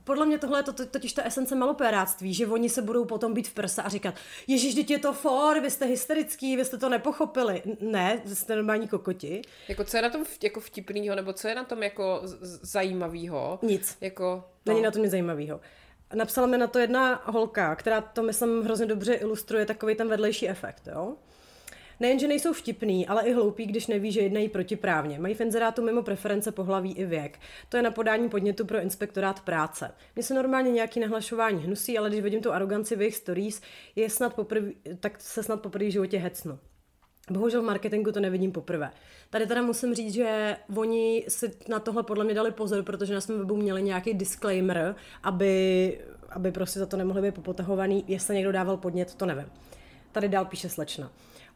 podle mě tohle je to, to, totiž ta esence malopéráctví, že oni se budou potom být v prsa a říkat, ježiš, teď je to for, vy jste hysterický, vy jste to nepochopili. Ne, jste normální kokoti. Jako co je na tom jako vtipnýho, nebo co je na tom jako zajímavýho? Nic. Jako, no. Není na tom nic zajímavýho. Napsala mi na to jedna holka, která to, myslím, hrozně dobře ilustruje takový ten vedlejší efekt, jo? Nejenže nejsou vtipný, ale i hloupí, když neví, že jednají protiprávně. Mají v inzerátu mimo preference pohlaví i věk. To je na podání podnětu pro inspektorát práce. Mně se normálně nějaký nahlašování hnusí, ale když vidím tu aroganci v jejich stories, je snad poprv, tak se snad poprvé v životě hecnu. Bohužel v marketingu to nevidím poprvé. Tady teda musím říct, že oni si na tohle podle mě dali pozor, protože na svém webu měli nějaký disclaimer, aby, aby prostě za to nemohli být popotahovaný. Jestli někdo dával podnět, to nevím. Tady dál píše slečna.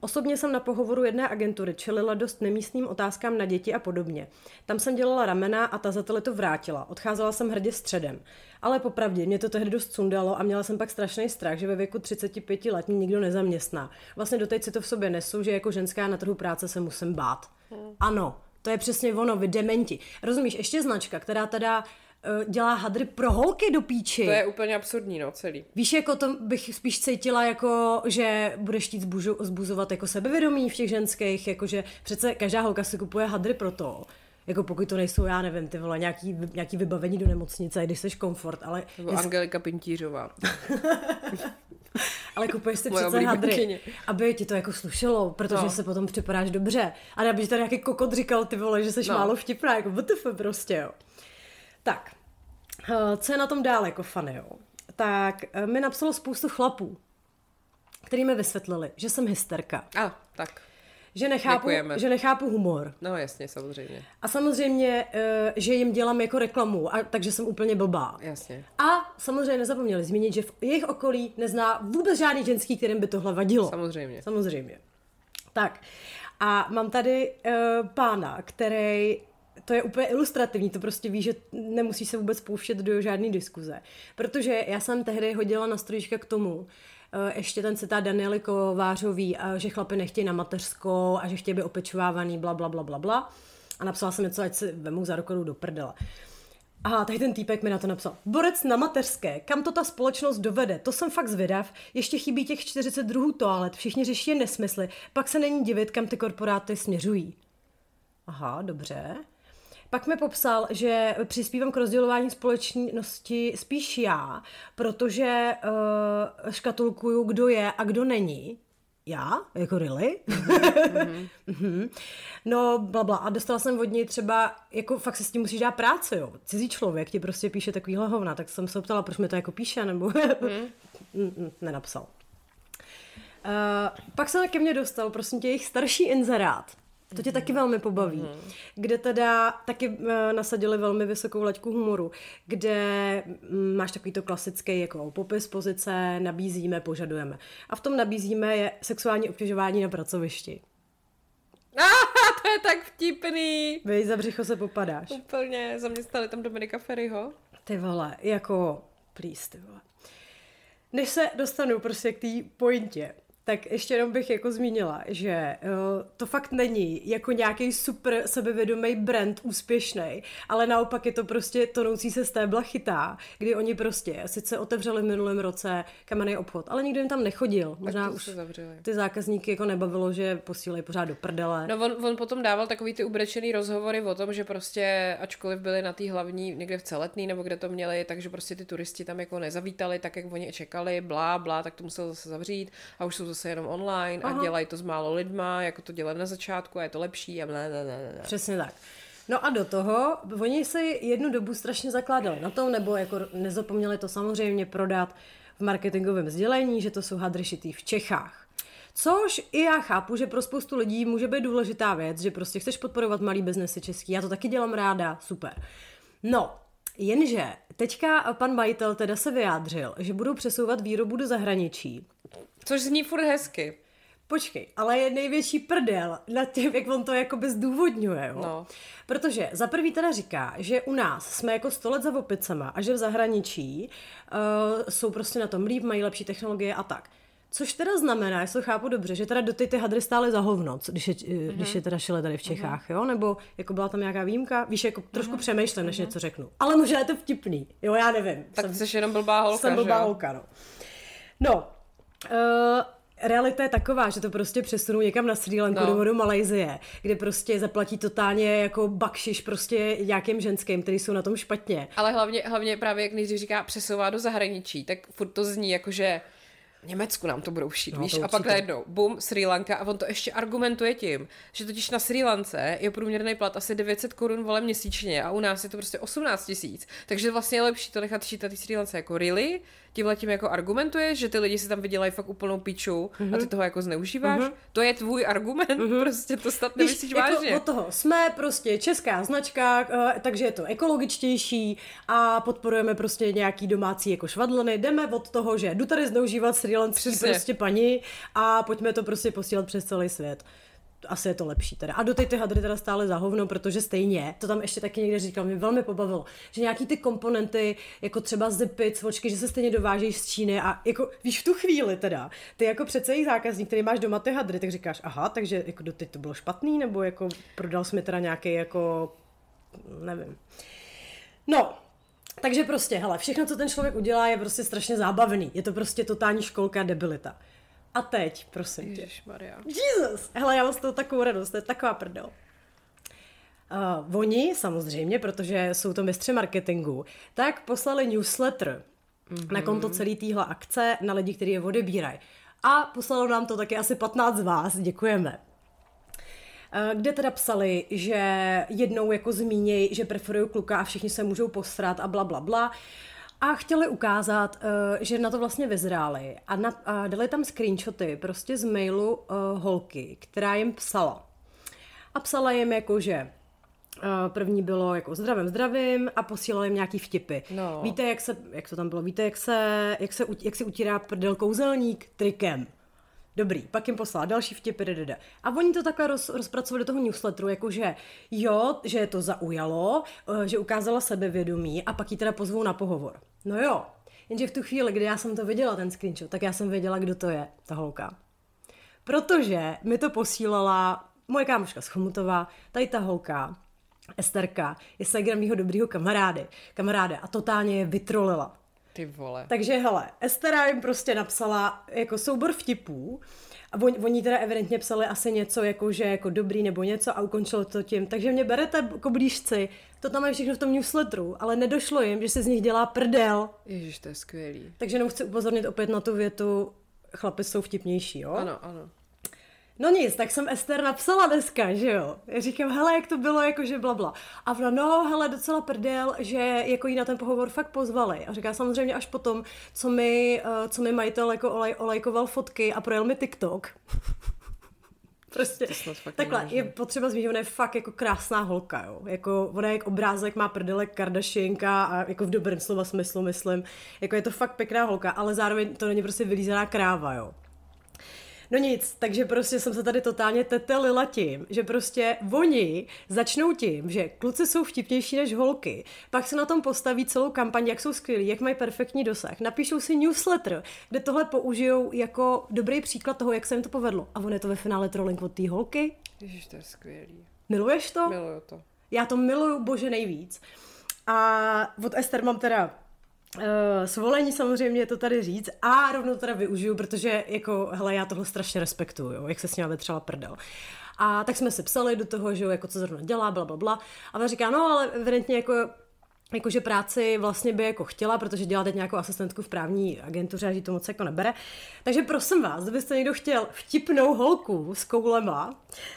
Osobně jsem na pohovoru jedné agentury čelila dost nemístným otázkám na děti a podobně. Tam jsem dělala ramena a tazatele to vrátila. Odcházela jsem hrdě středem. Ale popravdě, mě to tehdy dost sundalo a měla jsem pak strašný strach, že ve věku 35 let mě nikdo nezaměstná. Vlastně doteď si to v sobě nesu, že jako ženská na trhu práce se musím bát. Hmm. Ano, to je přesně ono, vy dementi. Rozumíš, ještě značka, která teda dělá hadry pro holky do píči. To je úplně absurdní, no, celý. Víš, jako to bych spíš cítila, jako, že budeš chtít zbužu, zbuzovat jako sebevědomí v těch ženských, jakože přece každá holka si kupuje hadry pro to, jako pokud to nejsou, já nevím, ty vole, nějaký, nějaký vybavení do nemocnice, když jsi komfort, ale... Nebo jest... Angelika Pintířová. *laughs* ale kupuješ si přece hadry, aby ti to jako slušelo, protože no. se potom připadáš dobře. A aby ti tady nějaký kokot říkal, ty vole, že jsi no. málo vtipná, jako WTF prostě, jo. Tak, eh, co je na tom dál jako fany, jo? Tak eh, mi napsalo spoustu chlapů, který mi vysvětlili, že jsem hysterka. A, tak. Že nechápu, že nechápu humor. No jasně, samozřejmě. A samozřejmě, eh, že jim dělám jako reklamu, a, takže jsem úplně blbá. Jasně. A samozřejmě nezapomněli zmínit, že v jejich okolí nezná vůbec žádný ženský, kterým by tohle vadilo. Samozřejmě. Samozřejmě. Tak. A mám tady uh, pána, který to je úplně ilustrativní, to prostě ví, že nemusí se vůbec pouštět do žádné diskuze. Protože já jsem tehdy hodila na strojíčka k tomu, eh, ještě ten citát Daniely Kovářový, že chlapy nechtějí na mateřskou a že chtějí být opečovávaný, bla, bla, bla, bla, bla. A napsala jsem něco, ať si vemu za rukou do prdela. A tady ten týpek mi na to napsal. Borec na mateřské, kam to ta společnost dovede, to jsem fakt zvědav. Ještě chybí těch 42 toalet, všichni řeší nesmysly, pak se není divit, kam ty korporáty směřují. Aha, dobře. Pak mi popsal, že přispívám k rozdělování společnosti spíš já, protože uh, škatulkuju, kdo je a kdo není. Já? Jako really? Mm-hmm. *laughs* no, bla, bla. A dostala jsem od něj třeba, jako fakt se s tím musíš dát práce, jo. Cizí člověk ti prostě píše takovýhle hovna, tak jsem se ptala, proč mi to jako píše, nebo *laughs* mm. nenapsal. Uh, pak se ke mně dostal, prosím tě, jejich starší inzerát to tě taky velmi pobaví. Mm. Kde teda taky uh, nasadili velmi vysokou laťku humoru, kde um, máš takový to klasický jako popis pozice, nabízíme, požadujeme. A v tom nabízíme je sexuální obtěžování na pracovišti. Ah, *laughs* to je tak vtipný. Vy za břicho se popadáš. Úplně, zaměstnali tam Dominika Ferryho. Ty vole, jako, please, ty vole. Než se dostanu prostě k té pointě, tak ještě jenom bych jako zmínila, že uh, to fakt není jako nějaký super sebevědomý brand úspěšný, ale naopak je to prostě tonoucí se stébla chytá, kdy oni prostě sice otevřeli v minulém roce kamenný obchod, ale nikdo jim tam nechodil. Možná už ty zákazníky jako nebavilo, že posílají pořád do prdele. No on, on potom dával takový ty ubrečený rozhovory o tom, že prostě ačkoliv byli na té hlavní někde v celetný nebo kde to měli, takže prostě ty turisti tam jako nezavítali tak, jak oni čekali, blá, blá, tak to musel zase zavřít a už jsou zase jenom online Aha. a dělají to s málo lidma, jako to dělají na začátku a je to lepší a blé, blé, blé. Přesně tak. No a do toho, oni se jednu dobu strašně zakládali na tom, nebo jako nezapomněli to samozřejmě prodat v marketingovém sdělení, že to jsou hadry šitý v Čechách. Což i já chápu, že pro spoustu lidí může být důležitá věc, že prostě chceš podporovat malý biznesy český. Já to taky dělám ráda, super. No, jenže teďka pan majitel teda se vyjádřil, že budou přesouvat výrobu do zahraničí. Což zní furt hezky. Počkej, ale je největší prdel na tím, jak on to jakoby zdůvodňuje, jo? No. Protože za prvý teda říká, že u nás jsme jako sto let za opicema a že v zahraničí uh, jsou prostě na tom líp, mají lepší technologie a tak. Což teda znamená, jestli to chápu dobře, že teda do ty, ty hadry stály za hovno, když je, mm-hmm. když je teda šile tady v mhm. Čechách, mm-hmm. jo? Nebo jako byla tam nějaká výjimka? Víš, jako trošku mm-hmm. přemýšlím, než mm-hmm. něco řeknu. Ale možná je to vtipný, jo, já nevím. Tak jsem, jsi jenom blbá holka, Jsem blbá že? holka, no. No, realita je taková, že to prostě přesunou někam na Sri Lanku no. nebo do Malajzie, kde prostě zaplatí totálně jako bakšiš prostě nějakým ženským, který jsou na tom špatně. Ale hlavně, hlavně právě, jak nejdřív říká přesouvá do zahraničí, tak furt to zní jako, že v Německu nám to budou šít, No, víš? to A pak najednou, bum, Sri Lanka a on to ještě argumentuje tím, že totiž na Sri Lance je průměrný plat asi 900 korun vole měsíčně a u nás je to prostě 18 tisíc. Takže vlastně je lepší to nechat šít na té Sri Lance jako really, tímhle tím jako argumentuje, že ty lidi si tam vydělají fakt úplnou píču Mhm. a ty toho jako zneužíváš. To je tvůj argument, prostě to snad Víš, nemyslíš jako vážně. od toho jsme prostě česká značka, eh, takže je to ekologičtější a podporujeme prostě nějaký domácí jako švadleny. Jdeme od toho, že jdu tady zneužívat Sri Přesně. prostě paní a pojďme to prostě posílat přes celý svět. Asi je to lepší teda. A do ty hadry teda stále za hovno, protože stejně, to tam ještě taky někde říkal, mě velmi pobavilo, že nějaký ty komponenty, jako třeba zipy, cvočky, že se stejně dovážejí z Číny a jako, víš, v tu chvíli teda, ty jako přece jejich zákazník, který máš doma ty hadry, tak říkáš, aha, takže jako doteď to bylo špatný, nebo jako prodal jsi mi teda nějaký jako, nevím. No, takže prostě, hele, všechno, co ten člověk udělá, je prostě strašně zábavný. Je to prostě totální školka debilita. A teď, prosím tě. Ježišmarja. Jesus! Hele, já mám z toho takovou radost, to je taková prdel. Uh, oni samozřejmě, protože jsou to mistři marketingu, tak poslali newsletter mm-hmm. na konto celé téhle akce na lidi, kteří je odebírají. A poslalo nám to taky asi 15 z vás, děkujeme. Eh, kde teda psali, že jednou jako zmíněj, že preferují kluka a všichni se můžou posrat a bla, bla, bla. A chtěli ukázat, eh, že na to vlastně vyzráli a, na, a dali tam screenshoty prostě z mailu uh, holky, která jim psala. A psala jim jako, že Uh, první bylo jako zdravím, zdravím a posílala jim nějaký vtipy. No. Víte, jak se, jak to tam bylo, víte, jak se, jak se, jak se utírá prdel kouzelník trikem. Dobrý, pak jim poslala další vtipy, ddd. A oni to takhle roz, rozpracovali do toho newsletteru, jakože jo, že je to zaujalo, eh, že ukázala sebevědomí a pak ji teda pozvou na pohovor. No jo, jenže v tu chvíli, kdy já jsem to viděla, ten screenshot, tak já jsem věděla, kdo to je, ta holka. Protože mi to posílala moje kámoška z Chomutová, tady ta holka, Esterka, je segra mýho dobrýho kamarády, kamaráda a totálně je vytrolila. Ty vole. Takže hele, Estera jim prostě napsala jako soubor vtipů a oni, oni teda evidentně psali asi něco jako, že jako dobrý nebo něco a ukončilo to tím. Takže mě berete jako blížci, to tam je všechno v tom newsletteru, ale nedošlo jim, že se z nich dělá prdel. Ježiš, to je skvělý. Takže jenom chci upozornit opět na tu větu, chlapi jsou vtipnější, jo? Ano, ano. No nic, tak jsem Ester napsala dneska, že jo. Já říkám, hele, jak to bylo, jakože blabla. A ona, no, hele, docela prdel, že jako jí na ten pohovor fakt pozvali. A říká samozřejmě až potom, co mi, uh, co mi majitel jako olaj, olajkoval fotky a projel mi TikTok. *laughs* prostě takhle, nemůže. je potřeba zmínit, ona je fakt jako krásná holka, jo. Jako, ona je jak obrázek, má prdelek Kardashianka a jako v dobrém slova smyslu, myslím. Jako je to fakt pěkná holka, ale zároveň to není prostě vylízená kráva, jo. No nic, takže prostě jsem se tady totálně tetelila tím, že prostě oni začnou tím, že kluci jsou vtipnější než holky, pak se na tom postaví celou kampaň, jak jsou skvělí, jak mají perfektní dosah, napíšou si newsletter, kde tohle použijou jako dobrý příklad toho, jak se jim to povedlo. A on je to ve finále trolling od té holky. Ježiš, to je skvělý. Miluješ to? Miluju to. Já to miluju, bože, nejvíc. A od Ester mám teda svolení samozřejmě to tady říct a rovnou teda využiju, protože jako, hele, já tohle strašně respektuju, jak se s ním vetřela prdel. A tak jsme se psali do toho, že jo, jako co zrovna dělá, bla, bla, bla. A ona říká, no, ale evidentně jako jakože práci vlastně by jako chtěla, protože dělá teď nějakou asistentku v právní agentuře a že to moc jako nebere. Takže prosím vás, kdybyste někdo chtěl vtipnou holku s koulema,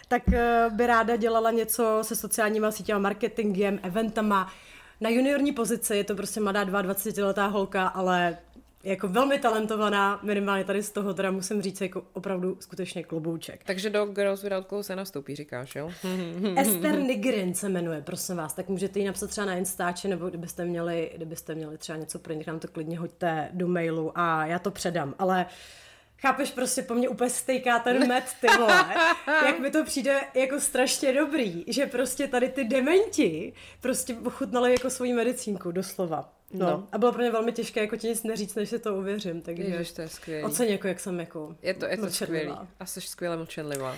tak eh, by ráda dělala něco se sociálníma sítěma, marketingem, eventama. Na juniorní pozici je to prostě mladá 22-letá holka, ale jako velmi talentovaná, minimálně tady z toho teda musím říct jako opravdu skutečně klobouček. Takže do Girls Without Clothes se nastoupí, říkáš, jo? *laughs* Esther Nigrin se jmenuje, prosím vás, tak můžete ji napsat třeba na Instači, nebo kdybyste měli, kdybyste měli třeba něco pro ně, nám to klidně hoďte do mailu a já to předám, ale chápeš, prostě po mně úplně stejká ten *laughs* med, ty vole, jak mi to přijde jako strašně dobrý, že prostě tady ty dementi prostě ochutnali jako svoji medicínku, doslova. No. No. A bylo pro mě velmi těžké jako ti nic neříct, než si to uvěřím, takže Ježiš, to je skvělý. oceň jako, jak jsem jako Je to, je to skvělý. A jsi skvěle mlčenlivá.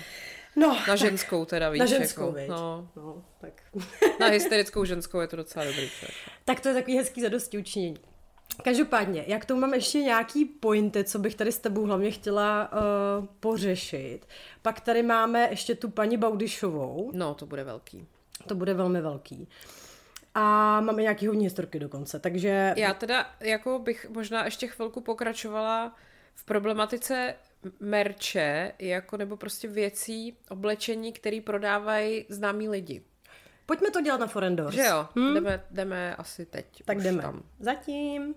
No, Na ženskou teda, víš. na ženskou, jako, viď? no, no, tak. na *laughs* hysterickou ženskou je to docela dobrý. Člověk. Tak to je takový hezký zadosti učinění. Každopádně, jak tu mám ještě nějaký pointy, co bych tady s tebou hlavně chtěla uh, pořešit. Pak tady máme ještě tu paní Baudyšovou, No, to bude velký. to bude velmi velký. A máme nějaký hodně historky dokonce, takže... Já teda jako bych možná ještě chvilku pokračovala v problematice merče, jako nebo prostě věcí, oblečení, který prodávají známí lidi. Pojďme to dělat na Forendors. Že jo, hmm? jdeme, jdeme asi teď. Tak jdeme. Tam. Zatím.